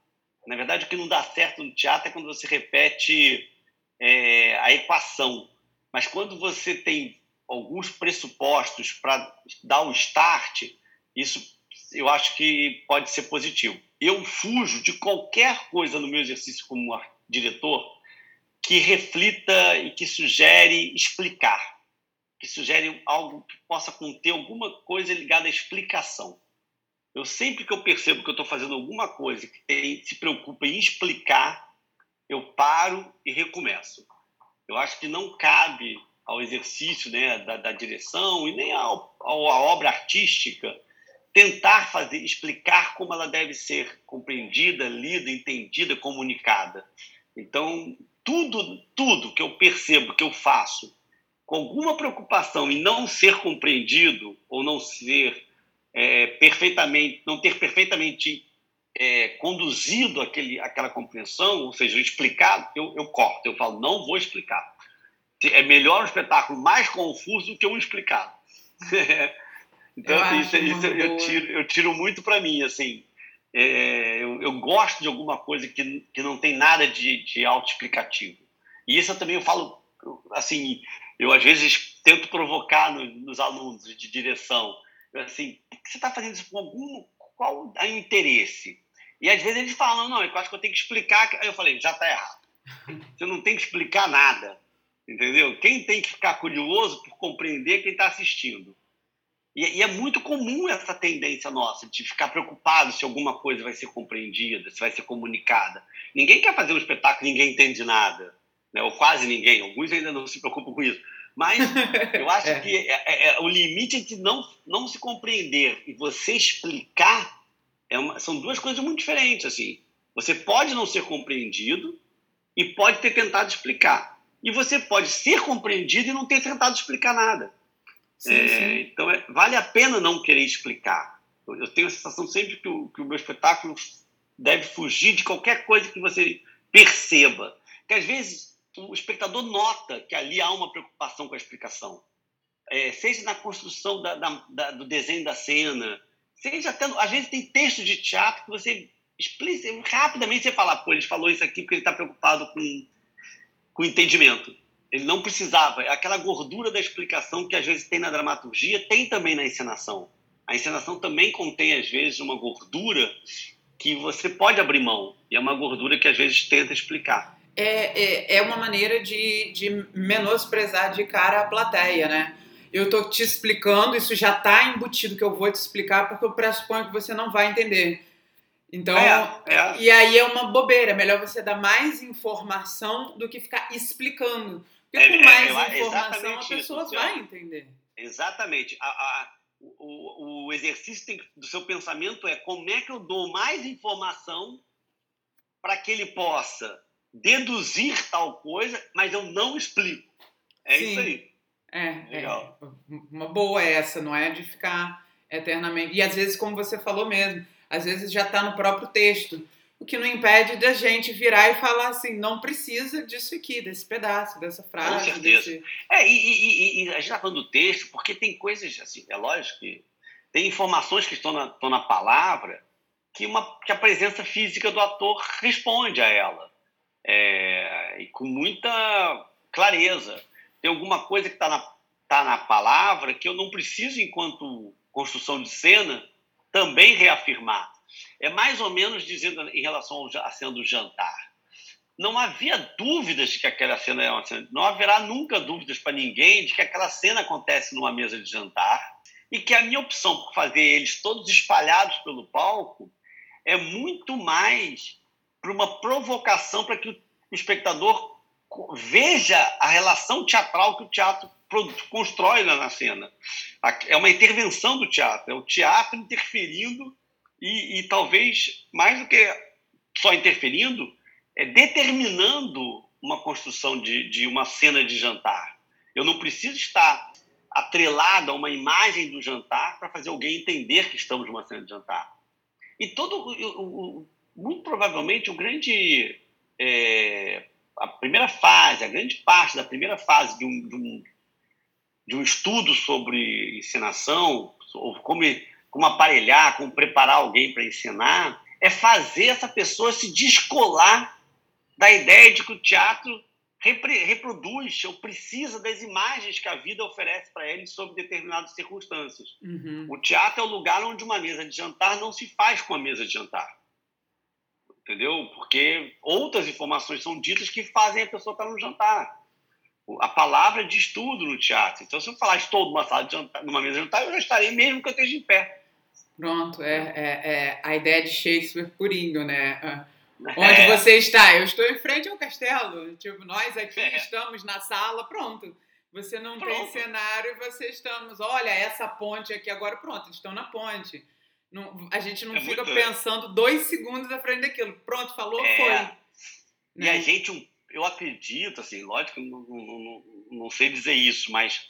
Na verdade, o que não dá certo no teatro é quando você repete é, a equação. Mas quando você tem alguns pressupostos para dar o start, isso eu acho que pode ser positivo. Eu fujo de qualquer coisa no meu exercício como diretor que reflita e que sugere explicar, que sugere algo que possa conter alguma coisa ligada à explicação. Eu sempre que eu percebo que eu estou fazendo alguma coisa que tem, se preocupa em explicar, eu paro e recomeço. Eu acho que não cabe ao exercício né, da, da direção e nem à obra artística tentar fazer, explicar como ela deve ser compreendida, lida, entendida, comunicada. Então, tudo, tudo que eu percebo que eu faço com alguma preocupação em não ser compreendido ou não ser é, perfeitamente, não ter perfeitamente é, conduzido aquele, aquela compreensão, ou seja, explicado, eu, eu corto, eu falo, não vou explicar. É melhor um espetáculo mais confuso do que um explicado. *laughs* então, eu isso, isso eu, tiro, eu tiro muito para mim, assim. É, eu, eu, gosto de alguma coisa que, que não tem nada de, de auto-explicativo. E isso eu também eu falo, assim, eu às vezes tento provocar no, nos alunos de direção. Eu, assim, por que você está fazendo isso com algum. Qual é o interesse? E às vezes eles falam, não, eu acho que eu tenho que explicar. Aí eu falei, já está errado. Você não tem que explicar nada. Entendeu? Quem tem que ficar curioso por compreender quem está assistindo. E, e, é muito comum essa tendência nossa de ficar preocupado se alguma coisa vai ser compreendida, se vai ser comunicada. Ninguém quer fazer um espetáculo ninguém entende nada. Né? Ou quase ninguém. Alguns ainda não se preocupam com isso. Mas *laughs* eu acho é. que é, é, é, o limite entre não, não se compreender e você explicar é uma, são duas coisas muito diferentes. Assim. Você pode não ser compreendido e pode ter tentado explicar. E você pode ser compreendido e não ter tentado explicar nada. Sim, é, sim. Então, é, vale a pena não querer explicar. Eu, eu tenho a sensação sempre que o, que o meu espetáculo deve fugir de qualquer coisa que você perceba. Que às vezes o espectador nota que ali há uma preocupação com a explicação. É, seja na construção da, da, da, do desenho da cena, seja até. Às vezes tem textos de teatro que você explica, rapidamente você fala, pô, ele falou isso aqui porque ele está preocupado com, com o entendimento. Ele não precisava. Aquela gordura da explicação que às vezes tem na dramaturgia, tem também na encenação. A encenação também contém, às vezes, uma gordura que você pode abrir mão. E é uma gordura que às vezes tenta explicar. É, é, é uma maneira de, de menosprezar de cara a plateia, né? Eu estou te explicando, isso já está embutido que eu vou te explicar, porque eu pressuponho que você não vai entender. Então, é, é. e aí é uma bobeira. É melhor você dar mais informação do que ficar explicando. Porque é, com mais é, informação a pessoa isso, vai entender. Exatamente. A, a, o, o exercício tem, do seu pensamento é como é que eu dou mais informação para que ele possa deduzir tal coisa, mas eu não explico. É Sim. isso aí. É, Legal. é, uma boa essa, não é de ficar eternamente. E às vezes, como você falou mesmo, às vezes já está no próprio texto. O que não impede da gente virar e falar assim, não precisa disso aqui, desse pedaço, dessa frase. Com certeza. Desse... É, e, e, e, a gente está falando do texto, porque tem coisas, assim, é lógico que tem informações que estão na, estão na palavra que, uma, que a presença física do ator responde a ela. É, e com muita clareza. Tem alguma coisa que está na, tá na palavra que eu não preciso, enquanto construção de cena, também reafirmar. É mais ou menos dizendo em relação à cena do jantar. Não havia dúvidas de que aquela cena é uma cena. Não haverá nunca dúvidas para ninguém de que aquela cena acontece numa mesa de jantar e que a minha opção por fazer eles todos espalhados pelo palco é muito mais para uma provocação para que o espectador veja a relação teatral que o teatro constrói na cena. É uma intervenção do teatro, é o teatro interferindo e, e talvez, mais do que só interferindo, é determinando uma construção de, de uma cena de jantar. Eu não preciso estar atrelado a uma imagem do jantar para fazer alguém entender que estamos numa cena de jantar. E todo, muito provavelmente, o grande é, a primeira fase, a grande parte da primeira fase de um, de um de um estudo sobre ensinação, como, como aparelhar, como preparar alguém para ensinar, é fazer essa pessoa se descolar da ideia de que o teatro reproduz ou precisa das imagens que a vida oferece para ele sob determinadas circunstâncias. Uhum. O teatro é o lugar onde uma mesa de jantar não se faz com a mesa de jantar. Entendeu? Porque outras informações são ditas que fazem a pessoa estar no jantar a palavra diz tudo no teatro. Então, se eu falar estou numa sala de jantar, numa mesa de jantar, eu já estarei mesmo que eu esteja em pé. Pronto, é, é, é a ideia de Shakespeare purinho, né? Ah, *laughs* onde é. você está? Eu estou em frente ao castelo. Tipo, nós aqui é. estamos na sala, pronto. Você não pronto. tem cenário e você estamos. Olha, essa ponte aqui agora, pronto, eles estão na ponte. Não, a gente não é fica muito... pensando dois segundos à frente daquilo. Pronto, falou, é. foi. E né? a gente, um eu acredito, assim, lógico, não, não, não sei dizer isso, mas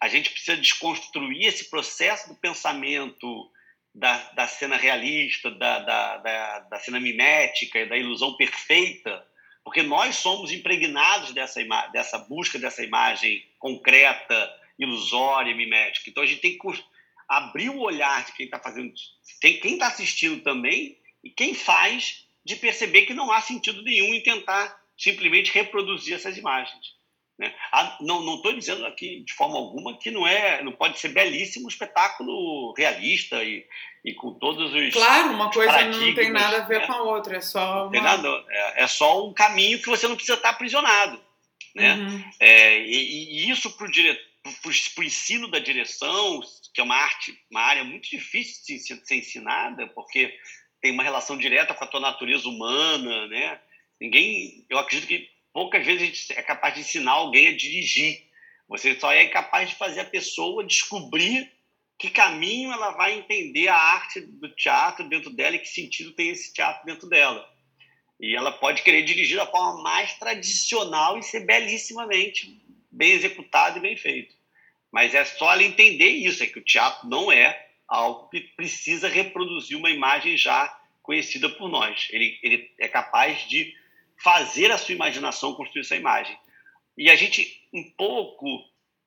a gente precisa desconstruir esse processo do pensamento da, da cena realista, da, da, da, da cena mimética, da ilusão perfeita, porque nós somos impregnados dessa, dessa busca dessa imagem concreta, ilusória, mimética. Então a gente tem que abrir o olhar de quem está fazendo, quem está assistindo também e quem faz, de perceber que não há sentido nenhum em tentar simplesmente reproduzir essas imagens. Né? Ah, não estou dizendo aqui de forma alguma que não é, não pode ser belíssimo um espetáculo realista e, e com todos os claro, uma coisa não tem nada a ver né? com a outra, é só uma... nada, é, é, só um caminho que você não precisa estar aprisionado, né? Uhum. É, e, e, isso para o ensino da direção, que é uma arte, uma área muito difícil de ser ensinada, porque tem uma relação direta com a tua natureza humana, né? Ninguém, eu acredito que poucas vezes a gente é capaz de ensinar alguém a dirigir, Você só é capaz de fazer a pessoa descobrir que caminho ela vai entender a arte do teatro dentro dela e que sentido tem esse teatro dentro dela. E ela pode querer dirigir da forma mais tradicional e ser belíssimamente bem executado e bem feito. Mas é só ela entender isso, é que o teatro não é algo que precisa reproduzir uma imagem já conhecida por nós. Ele, ele é capaz de fazer a sua imaginação construir essa imagem. E a gente, um pouco,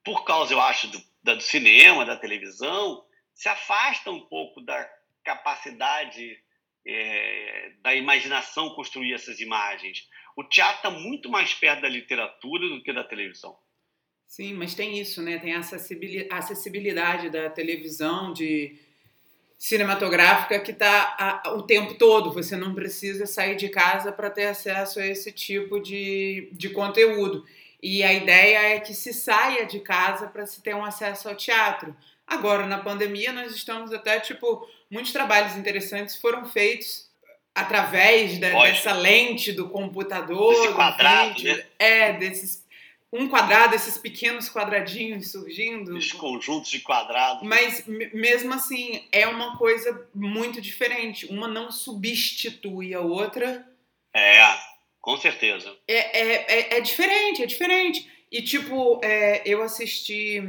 por causa, eu acho, do, do cinema, da televisão, se afasta um pouco da capacidade é, da imaginação construir essas imagens. O teatro está muito mais perto da literatura do que da televisão. Sim, mas tem isso, né? Tem a acessibilidade da televisão, de cinematográfica que está o tempo todo. Você não precisa sair de casa para ter acesso a esse tipo de, de conteúdo. E a ideia é que se saia de casa para se ter um acesso ao teatro. Agora, na pandemia, nós estamos até, tipo, muitos trabalhos interessantes foram feitos através da, dessa lente do computador. Esse quadrado, vídeo, né? É, desses um quadrado, esses pequenos quadradinhos surgindo. Os conjuntos de quadrados. Mas mesmo assim, é uma coisa muito diferente. Uma não substitui a outra. É, com certeza. É, é, é, é diferente, é diferente. E tipo, é, eu assisti.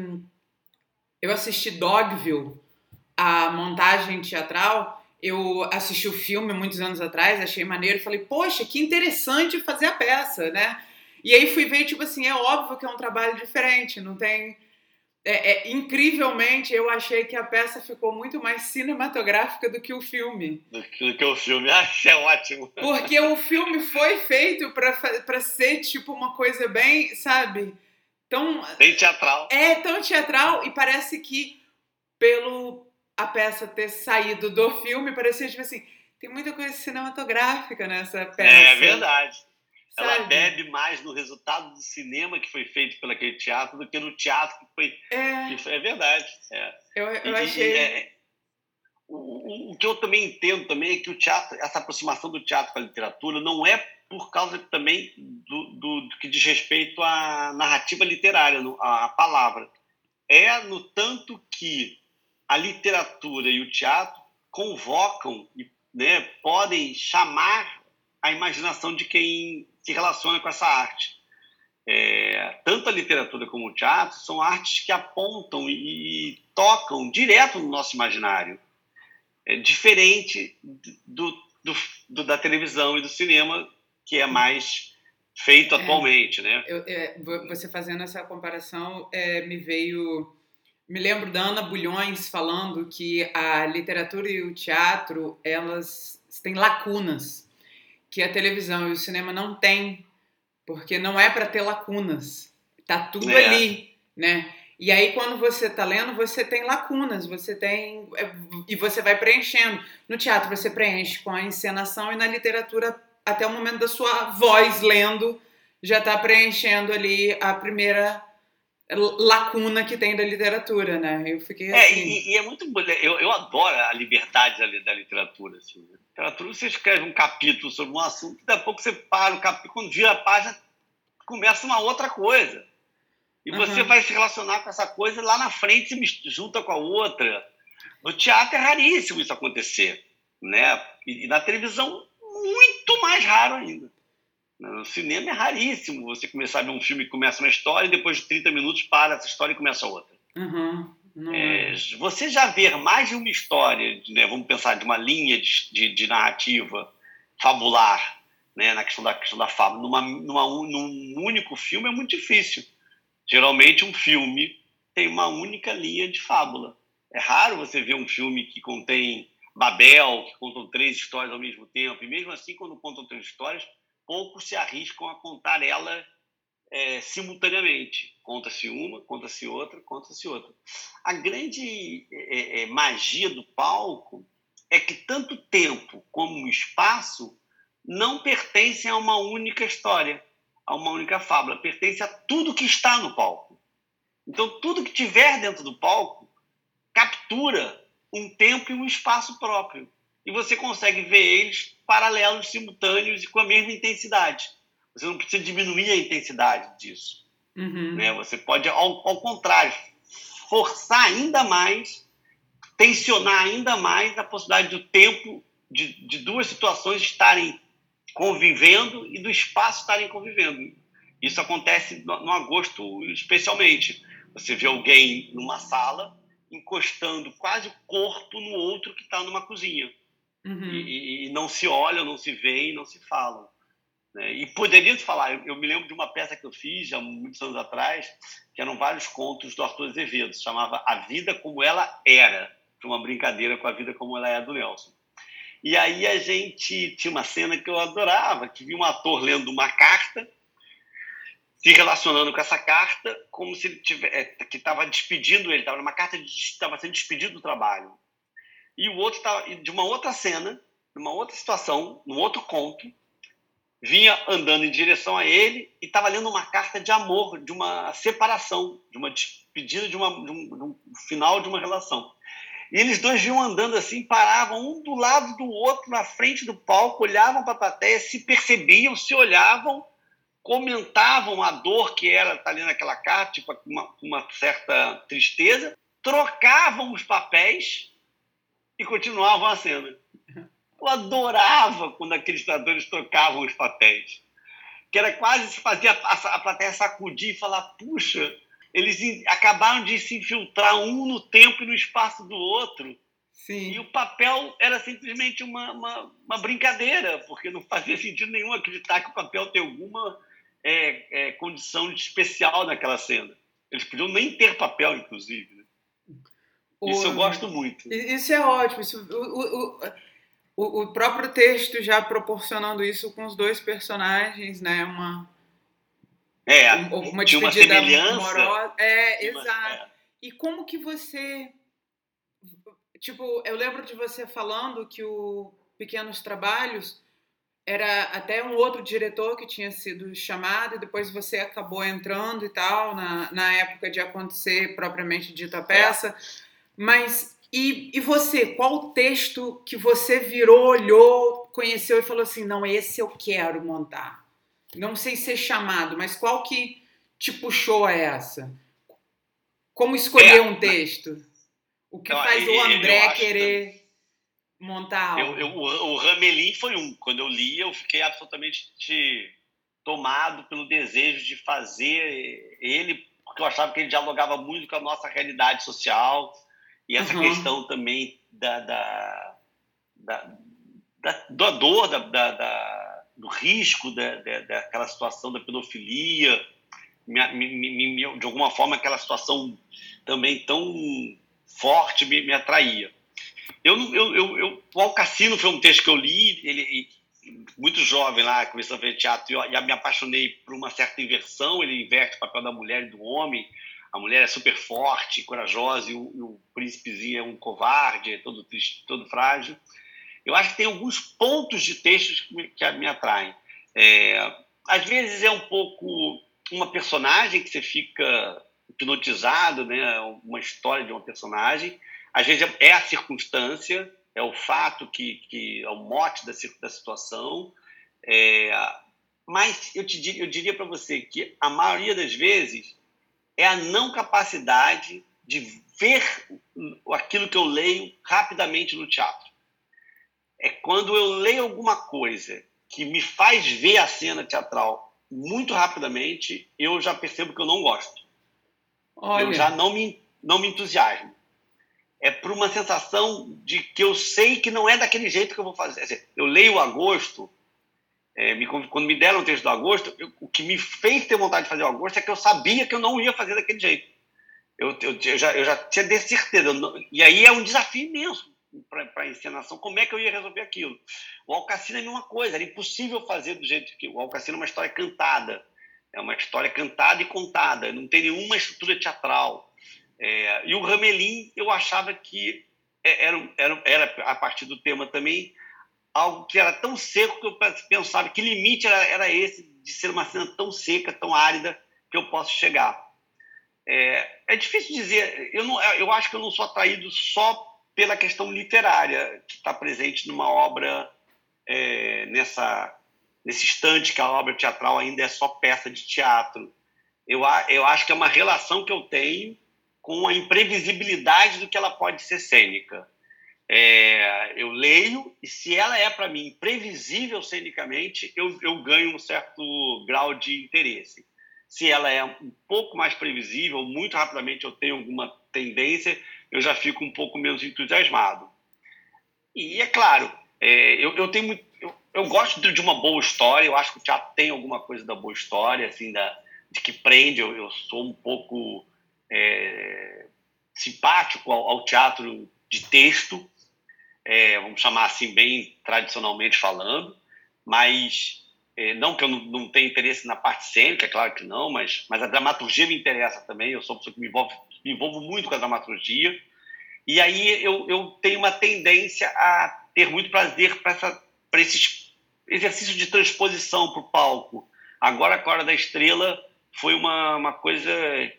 Eu assisti Dogville, a montagem teatral. Eu assisti o filme muitos anos atrás, achei maneiro e falei, poxa, que interessante fazer a peça, né? E aí fui ver, tipo assim, é óbvio que é um trabalho diferente, não tem. É, é, incrivelmente, eu achei que a peça ficou muito mais cinematográfica do que o filme. Do que, do que o filme, *laughs* achei ótimo. Porque o filme foi feito para ser, tipo, uma coisa bem, sabe? Tão. Bem teatral. É, tão teatral, e parece que, pelo a peça ter saído do filme, parecia, tipo assim, tem muita coisa cinematográfica nessa peça. É verdade. Ela bebe mais no resultado do cinema que foi feito pelo aquele teatro do que no teatro que foi. É, que foi, é verdade. É. Eu, eu e, achei. É, o, o, que eu também entendo também é que o teatro, essa aproximação do teatro com a literatura não é por causa também do, do, do que diz respeito à narrativa literária, à palavra. É no tanto que a literatura e o teatro convocam e né, podem chamar a imaginação de quem se relaciona com essa arte. É, tanto a literatura como o teatro são artes que apontam e, tocam direto no nosso imaginário. É diferente do, do, do, da televisão e do cinema, que é mais feito é, atualmente, né? Eu, é, você fazendo essa comparação é, me veio me lembro da Ana Bulhões falando que a literatura e o teatro elas têm lacunas que a televisão e o cinema não têm, porque não é para ter lacunas. Tá tudo é. ali, né? E aí quando você tá lendo, você tem lacunas, você tem é, e você vai preenchendo. No teatro você preenche com a encenação e na literatura até o momento da sua voz lendo já está preenchendo ali a primeira lacuna que tem da literatura, né? Eu fiquei é, assim. E, e é muito eu, eu adoro a liberdade da, da literatura. Assim. Né? Literatura, você escreve um capítulo sobre um assunto, daqui a pouco você para o capítulo, quando vira a página, começa uma outra coisa. E uhum. você vai se relacionar com essa coisa lá na frente se junta com a outra. No teatro é raríssimo isso acontecer, né? E, e na televisão muito mais raro ainda. No cinema é raríssimo você começar a ver um filme que começa uma história e depois de 30 minutos para essa história e começa outra. Uhum. É, você já ver mais de uma história, né, vamos pensar de uma linha de, de, de narrativa fabular, né, na questão da questão da fábula, numa, numa, num único filme é muito difícil. Geralmente um filme tem uma única linha de fábula. É raro você ver um filme que contém Babel, que contam três histórias ao mesmo tempo. E mesmo assim, quando contam três histórias, poucos se arriscam a contar ela é, simultaneamente. Conta-se uma, conta-se outra, conta-se outra. A grande é, é, magia do palco é que tanto tempo como espaço não pertencem a uma única história, a uma única fábula, pertence a tudo que está no palco. Então, tudo que tiver dentro do palco captura um tempo e um espaço próprio. E você consegue ver eles paralelos, simultâneos e com a mesma intensidade. Você não precisa diminuir a intensidade disso. Uhum. Né? Você pode, ao, ao contrário, forçar ainda mais, tensionar ainda mais a possibilidade do tempo de, de duas situações estarem convivendo e do espaço estarem convivendo. Isso acontece no, no agosto especialmente. Você vê alguém numa sala encostando quase o corpo no outro que está numa cozinha. Uhum. E, e, não se olham, não se veem, não se falam. Né? E poderia falar, eu, me lembro de uma peça que eu fiz há muitos anos atrás, que eram vários contos do Arthur Azevedo, chamava A Vida Como Ela Era, foi uma brincadeira com a vida como ela é do Nelson. E aí a gente tinha uma cena que eu adorava, que vi um ator lendo uma carta, se relacionando com essa carta, como se ele tivesse, é, que estava despedindo ele, estava numa carta de estava sendo despedido do trabalho. E o outro estava de uma outra cena, numa outra situação, num outro conto, vinha andando em direção a ele e estava lendo uma carta de amor, de uma separação, de uma despedida, de, uma, de, um, de um final de uma relação. E eles dois vinham andando assim, paravam um do lado do outro, na frente do palco, olhavam para a plateia, se percebiam, se olhavam, comentavam a dor que era estar tá ali naquela carta, tipo, uma, uma certa tristeza, trocavam os papéis e continuavam a cena. Eu adorava quando aqueles tradutores trocavam os papéis. Que era quase se fazia a, a plateia sacudir e falar: puxa, eles acabaram de se infiltrar um no tempo e no espaço do outro. Sim. E o papel era simplesmente uma, uma, uma, brincadeira, porque não fazia sentido nenhum acreditar que o papel tem alguma é, é, condição especial naquela cena. Eles podiam nem ter papel, inclusive. Né? Isso eu gosto muito. Isso é ótimo. Isso, o, o, o, o próprio texto já proporcionando isso com os dois personagens, né? Uma, é, uma despedida uma amorosa. É, exato. É. E como que você. Tipo, eu lembro de você falando que o Pequenos Trabalhos era até um outro diretor que tinha sido chamado e depois você acabou entrando e tal, na, na época de acontecer propriamente dita a peça. É. Mas e, e você, qual texto que você virou, olhou, conheceu e falou assim, não, esse eu quero montar? Não sei ser chamado, mas qual que te puxou a essa? Como escolher é, um texto? O que faz o André querer que... montar algo? Eu, eu, o Ramelin foi um. Quando eu li, eu fiquei absolutamente tomado pelo desejo de fazer ele, porque eu achava que ele dialogava muito com a nossa realidade social e essa uhum. questão também da, da, da, da, da dor, da, da, do risco da, da, daquela situação da pedofilia, me, me, me, de alguma forma aquela situação também tão forte me, me atraía. Eu, eu, eu, eu, o Alcassino foi um texto que eu li, ele, muito jovem lá, começando a ver teatro, e eu, me apaixonei por uma certa inversão, ele inverte o papel da mulher e do homem, a mulher é super forte, corajosa, e o, e o príncipezinho é um covarde, é todo triste, todo frágil. Eu acho que tem alguns pontos de textos que me, que me atraem. É, às vezes é um pouco uma personagem que você fica hipnotizado, né? uma história de uma personagem. Às vezes é, é a circunstância, é o fato que, que é o mote da, da situação. É, mas eu, te, eu diria para você que a maioria das vezes é a não capacidade de ver aquilo que eu leio rapidamente no teatro. É quando eu leio alguma coisa que me faz ver a cena teatral muito rapidamente, eu já percebo que eu não gosto. Olha. Eu já não me, não me entusiasmo. É por uma sensação de que eu sei que não é daquele jeito que eu vou fazer. Eu leio agosto é, me, quando me deram o texto do agosto, eu, o que me fez ter vontade de fazer o agosto é que eu sabia que eu não ia fazer daquele jeito. Eu, eu, eu já, eu já tinha de certeza. Não, e aí é um desafio imenso para a encenação, como é que eu ia resolver aquilo. O Alcacina é a mesma coisa, era impossível fazer do jeito que. O Alcacina é uma história cantada. É uma história cantada e contada, não tem nenhuma estrutura teatral. É, e o Ramelin, eu achava que é, era, era, era, a partir do tema também, algo que era tão seco que eu pensava que limite era, era esse de ser uma cena tão seca, tão árida que eu posso chegar. É, é difícil dizer. Eu, não, eu acho que eu não sou atraído só pela questão literária que está presente numa obra é, nessa nesse instante que a obra teatral ainda é só peça de teatro. eu, eu acho que é uma relação que eu tenho com a imprevisibilidade do que ela pode ser cênica. É, eu leio e se ela é para mim imprevisível cenicamente, eu, eu ganho um certo grau de interesse. Se ela é um pouco mais previsível, muito rapidamente eu tenho alguma tendência, eu já fico um pouco menos entusiasmado. E é claro, é, eu, eu, tenho eu, eu, gosto de uma boa história, eu acho que o teatro tem alguma coisa da boa história, assim, da, de que prende. Eu, eu sou um pouco é, simpático ao, ao, teatro de texto, é, vamos chamar assim, bem tradicionalmente falando, mas é, não que eu não, não tenha interesse na parte cênica, é claro que não, mas, mas a dramaturgia me interessa também. Eu sou uma pessoa que me, envolve, me envolvo muito com a dramaturgia. E aí eu, eu tenho uma tendência a ter muito prazer para esses exercícios de transposição para o palco. Agora, a Hora da Estrela foi uma, uma coisa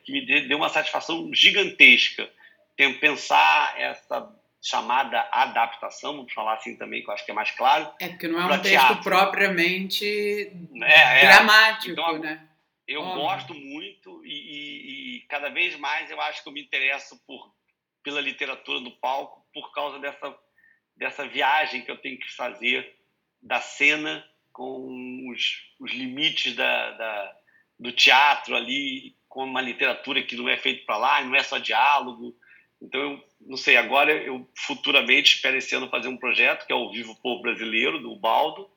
que me deu uma satisfação gigantesca. Tem pensar essa chamada adaptação, vamos falar assim também, que eu acho que é mais claro. É, porque não é um texto teatro. propriamente é, é. dramático, então, né? Eu Óbvio. gosto muito e, e, e, cada vez mais eu acho que eu me interesso por, pela literatura do palco por causa dessa, dessa viagem que eu tenho que fazer da cena com os, os limites da, da do teatro ali, com uma literatura que não é feita para lá, não é só diálogo. Então, eu não sei, agora eu futuramente espero esse ano fazer um projeto que é o Vivo Povo Brasileiro, do Baldo,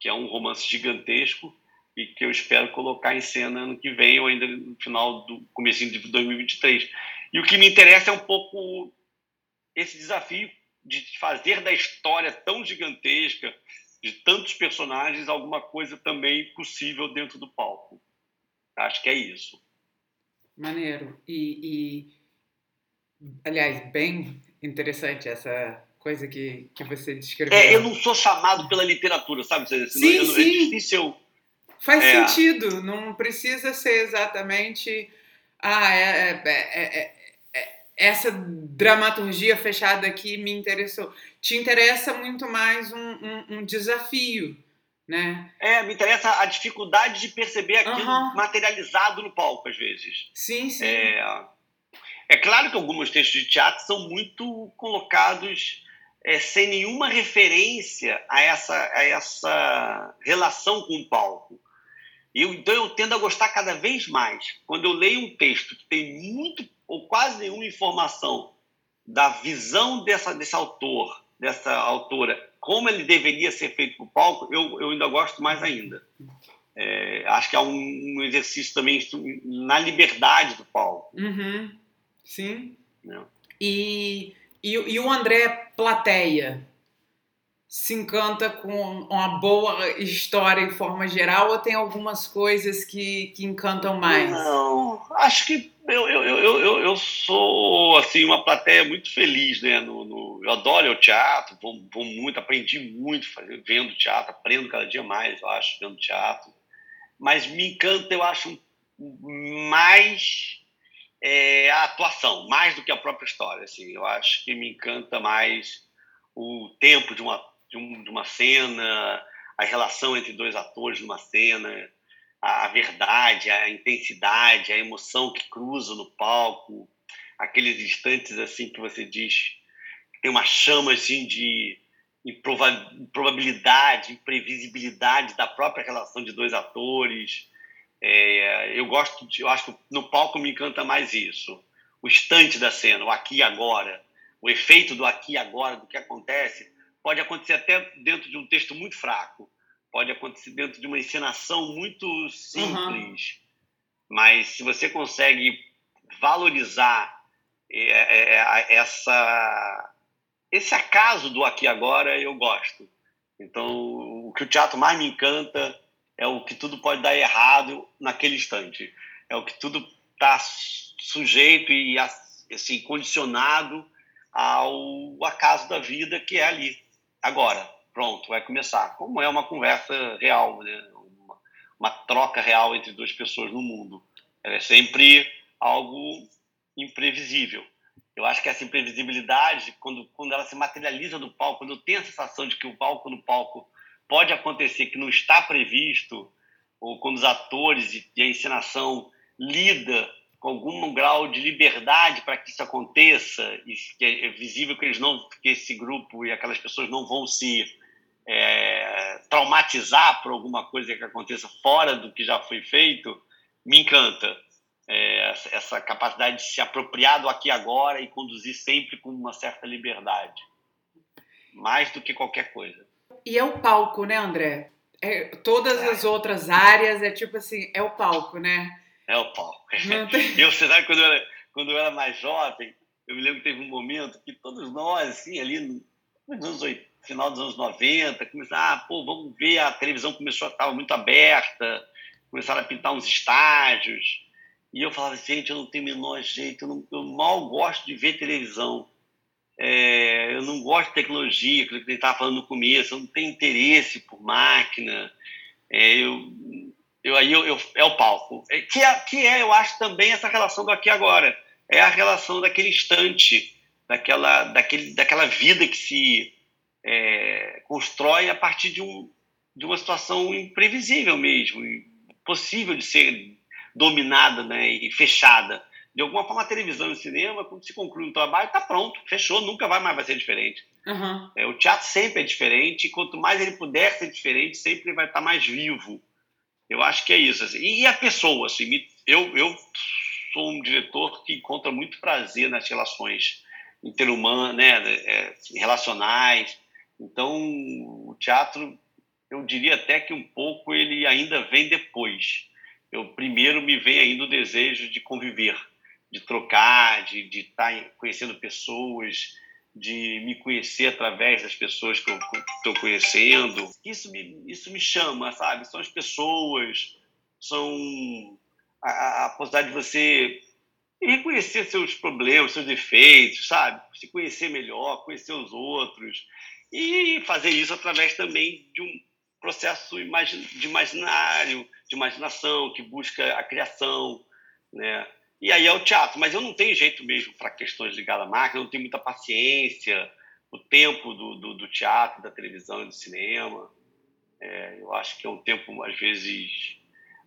que é um romance gigantesco e que eu espero colocar em cena ano que vem ou ainda no final do começo de 2023. E o que me interessa é um pouco esse desafio de fazer da história tão gigantesca, de tantos personagens, alguma coisa também possível dentro do palco. Acho que é isso. Maneiro. E, e aliás, bem interessante essa coisa que, que você descreveu. É, eu não sou chamado pela literatura, sabe? Sim, eu, sim. É difícil. Faz é. sentido. Não precisa ser exatamente. Ah, é, é, é, essa dramaturgia fechada aqui me interessou. Te interessa muito mais um, um, um desafio né? É, me interessa a dificuldade de perceber aquilo uhum. materializado no palco, às vezes. Sim, sim. É, é claro que alguns textos de teatro são muito colocados é, sem nenhuma referência a essa, a essa relação com o palco. Eu, então eu tendo a gostar cada vez mais. Quando eu leio um texto que tem muito ou quase nenhuma informação da visão dessa, desse autor, dessa autora, como ele deveria ser feito no palco, eu, eu ainda gosto mais ainda. É, acho que é um, um, exercício também na liberdade do palco. Uhum. Sim. É. E, e, e, o André Plateia se encanta com uma boa história em forma geral ou tem algumas coisas que, que encantam mais? Não, acho que eu, eu, eu, eu, eu sou assim uma plateia muito feliz, né? No, no eu adoro o teatro, vou, vou, muito, aprendi muito vendo teatro, aprendo cada dia mais, eu acho, vendo teatro. Mas me encanta, eu acho, mais é, a atuação, mais do que a própria história. Assim, eu acho que me encanta mais o tempo de uma, de, um, de uma cena, a relação entre dois atores numa cena a verdade, a intensidade, a emoção que cruza no palco, aqueles instantes assim que você diz que tem uma chama assim de improbabilidade, imprevisibilidade da própria relação de dois atores. É, eu gosto, de, eu acho que no palco me encanta mais isso, o instante da cena, o aqui e agora, o efeito do aqui e agora, do que acontece, pode acontecer até dentro de um texto muito fraco pode acontecer dentro de uma encenação muito simples, uhum. mas se você consegue valorizar é, é, é, essa esse acaso do aqui agora eu gosto. Então o que o teatro mais me encanta é o que tudo pode dar errado naquele instante, é o que tudo está sujeito e assim condicionado ao acaso da vida que é ali agora pronto, vai começar. Como é uma conversa real, né? uma, uma troca real entre duas pessoas no mundo. É sempre algo imprevisível. Eu acho que essa imprevisibilidade, quando, quando ela se materializa no palco, quando eu tenho a sensação de que o palco no palco pode acontecer que não está previsto, ou quando os atores e a encenação lida com algum grau de liberdade para que isso aconteça e que é visível que eles não que esse grupo e aquelas pessoas não vão se é, traumatizar por alguma coisa que aconteça fora do que já foi feito me encanta é, essa capacidade de se apropriar do aqui e agora e conduzir sempre com uma certa liberdade. Mais do que qualquer coisa e é o palco né André é, todas é. as outras áreas é tipo assim é o palco né é o palco. *laughs* Eu, você sabe, quando eu, era, quando eu era mais jovem, eu me lembro que teve um momento que todos nós, assim, ali no, nos anos 80, final dos anos 90, começaram, ah, pô, vamos ver, a televisão começou a estar muito aberta, começaram a pintar uns estágios. E eu falava, gente, eu não tenho o menor jeito, eu, não, eu mal gosto de ver televisão. É, eu não gosto de tecnologia, aquilo que ele estava falando no começo, eu não tenho interesse por máquina. É, eu eu, aí eu, eu, é o palco. É, que é, que é, eu acho, também essa relação do aqui e agora. É a relação daquele instante, daquela, daquele, daquela vida que se é, constrói a partir de, um, de uma situação imprevisível mesmo, possível de ser dominada né, e fechada. De alguma forma, a televisão e o cinema, quando se conclui um trabalho, está pronto, fechou, nunca vai mais vai ser diferente. Uhum. É, o teatro sempre é diferente, e quanto mais ele puder ser diferente, sempre vai estar tá mais vivo. Eu acho que é isso. Assim. E a pessoa, assim, eu, eu sou um diretor que encontra muito prazer nas relações interhumanas, né, é, relacionais. Então, o teatro, eu diria até que um pouco ele ainda vem depois. Eu primeiro me vem ainda o desejo de conviver, de trocar, de, estar conhecendo pessoas, de me conhecer através das pessoas que eu estou conhecendo. Isso me, isso me chama, sabe? São as pessoas, são a, a possibilidade de você reconhecer seus problemas, seus defeitos, sabe? Se conhecer melhor, conhecer os outros e fazer isso através também de um processo de imaginário, de imaginação que busca a criação, né? E aí é o teatro. Mas eu não tenho jeito mesmo para questões ligadas à máquina, eu não tenho muita paciência, o tempo do, do, do teatro, da televisão e do cinema. É, eu acho que é um tempo, às vezes,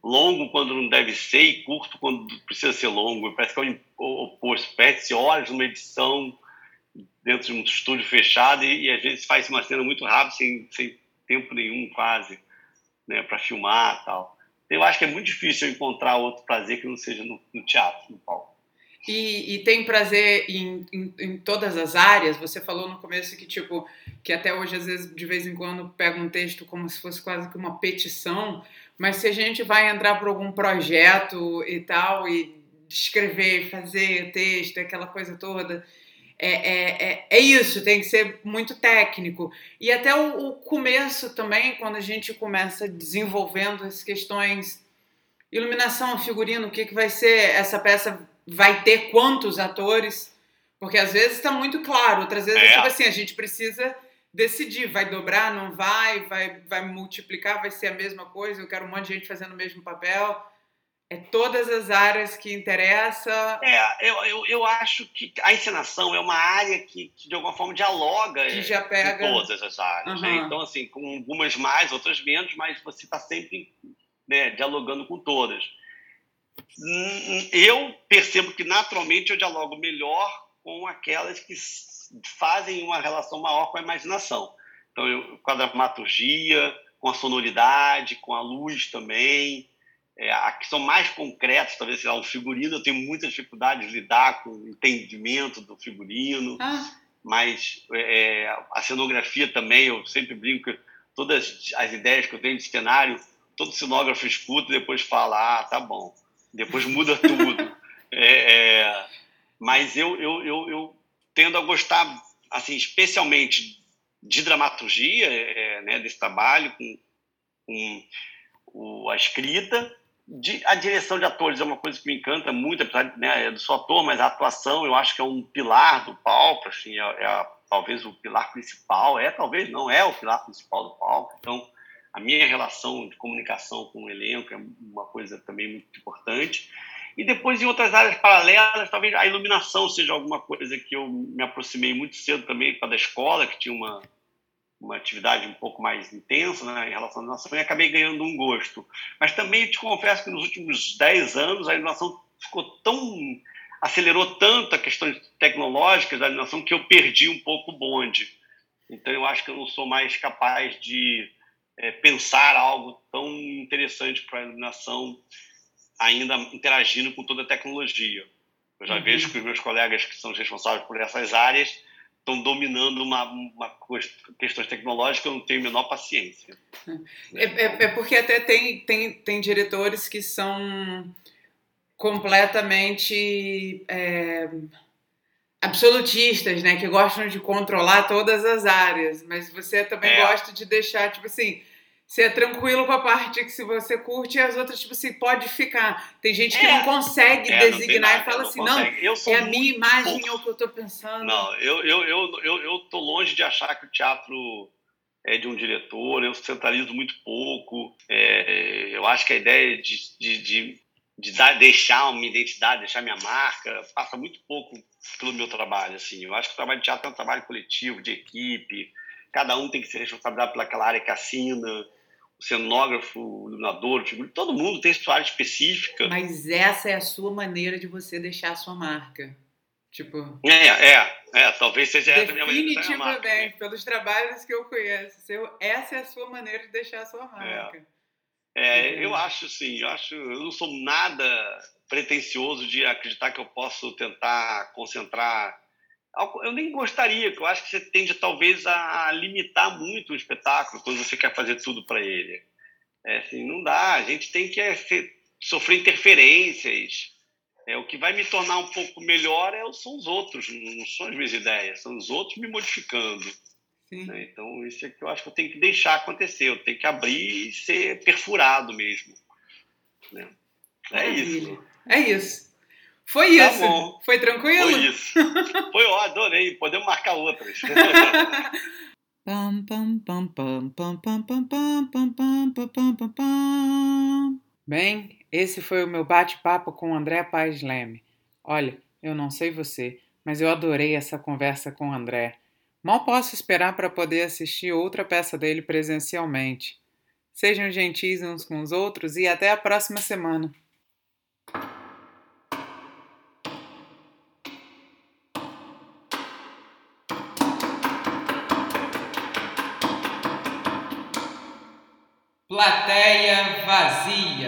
longo quando não deve ser e curto quando precisa ser longo. Parece que é o oposto. Perde-se horas numa edição dentro de um estúdio fechado e, e, às vezes faz uma cena muito rápida, sem, sem tempo nenhum quase, né, para filmar tal eu acho que é muito difícil encontrar outro prazer que não seja no, no teatro, no palco. E, e, tem prazer em, em, em, todas as áreas. Você falou no começo que tipo que até hoje às vezes de vez em quando pega um texto como se fosse quase que uma petição, mas se a gente vai entrar por algum projeto e tal e escrever, fazer texto, aquela coisa toda, é, é, é, é, isso, tem que ser muito técnico. E até o, o, começo também, quando a gente começa desenvolvendo as questões, iluminação, figurino, o que, que vai ser, essa peça vai ter quantos atores, porque às vezes está muito claro, outras vezes é. tipo assim, a gente precisa decidir, vai dobrar, não vai, vai, vai multiplicar, vai ser a mesma coisa, eu quero um monte de gente fazendo o mesmo papel é todas as áreas que interessa. É, eu, eu, eu acho que a encenação é uma área que, que de alguma forma dialoga que já pega... em todas as áreas. Uhum. Né? Então, assim, com algumas mais, outras menos, mas você está sempre né, dialogando com todas. Eu percebo que naturalmente eu dialogo melhor com aquelas que fazem uma relação maior com a imaginação. Então, eu, com a dramaturgia, com a sonoridade, com a luz também é, a que são mais concretos, talvez seja um figurino, eu tenho muita dificuldade de lidar com o entendimento do figurino, ah. mas é, a cenografia também, eu sempre brinco todas as ideias que eu tenho de cenário, todo cenógrafo escuta e depois fala, ah, tá bom, depois muda *laughs* tudo. é, é, mas eu, eu, eu, eu, tendo a gostar, assim, especialmente de dramaturgia, é, né, desse trabalho, com, com o, a escrita, a direção de atores é uma coisa que me encanta muito, apesar de né, eu sou ator, mas a atuação eu acho que é um pilar do palco, assim, é, é a, talvez o pilar principal, é talvez não é o pilar principal do palco. Então, a minha relação de comunicação com o elenco é uma coisa também muito importante. E depois, em outras áreas paralelas, talvez a iluminação seja alguma coisa que eu me aproximei muito cedo também para da escola, que tinha uma, uma atividade um pouco mais intensa né, em relação à inovação e acabei ganhando um gosto. Mas também te confesso que nos últimos 10 anos a inovação ficou tão acelerou tanto a questões tecnológicas da inovação que eu perdi um pouco o bonde. Então eu acho que eu não sou mais capaz de é, pensar algo tão interessante para a iluminação ainda interagindo com toda a tecnologia. Eu já uhum. vejo que os meus colegas que são responsáveis por essas áreas estão dominando uma, uma questões tecnológicas, eu não tenho a menor paciência. É, é, é, porque até tem, tem, tem diretores que são completamente é, absolutistas, né? Que gostam de controlar todas as áreas, mas você também é. gosta de deixar, tipo assim, ser tranquilo com a parte que se você curte e as outras, tipo assim, pode ficar. Tem gente que é. não consegue é, designar não e fala assim, não, é a minha imagem pouco. é o que eu tô pensando. Não, eu, eu, eu, eu, eu tô longe de achar que o teatro é de um diretor, eu centralizo muito pouco. É, eu acho que a ideia de, de, de, de dar, deixar uma identidade, deixar minha marca, passa muito pouco pelo meu trabalho. Assim. Eu acho que o trabalho de teatro é um trabalho coletivo, de equipe, cada um tem que ser responsabilizado pelaquela área que assina cenógrafo, iluminador, todo mundo tem sua área específica. Mas essa é a sua maneira de você deixar a sua marca. Tipo. É, é, é talvez seja essa a minha maneira marca. Definitivamente, pelos trabalhos que eu conheço, essa é a sua maneira de deixar a sua marca. É, é eu acho sim, eu acho, eu não sou nada pretensioso de acreditar que eu posso tentar concentrar eu nem gostaria, porque eu acho que você tende talvez a limitar muito o espetáculo quando você quer fazer tudo para ele. É, assim, não dá, a gente tem que é, ser, sofrer interferências. É, o que vai me tornar um pouco melhor é, são os outros, não são as minhas ideias, são os outros me modificando. Né? Então, isso é que eu acho que eu tenho que deixar acontecer, eu tenho que abrir e ser perfurado mesmo. Né? É isso. É isso. Foi tá isso. Bom. Foi tranquilo? Foi isso. Foi, ó, adorei. Podemos marcar outras. Bem, esse foi o meu bate-papo com o André Paes Leme. Olha, eu não sei você, mas eu adorei essa conversa com o André. Mal posso esperar para poder assistir outra peça dele presencialmente. Sejam gentis uns com os outros e até a próxima semana. Plateia vazia.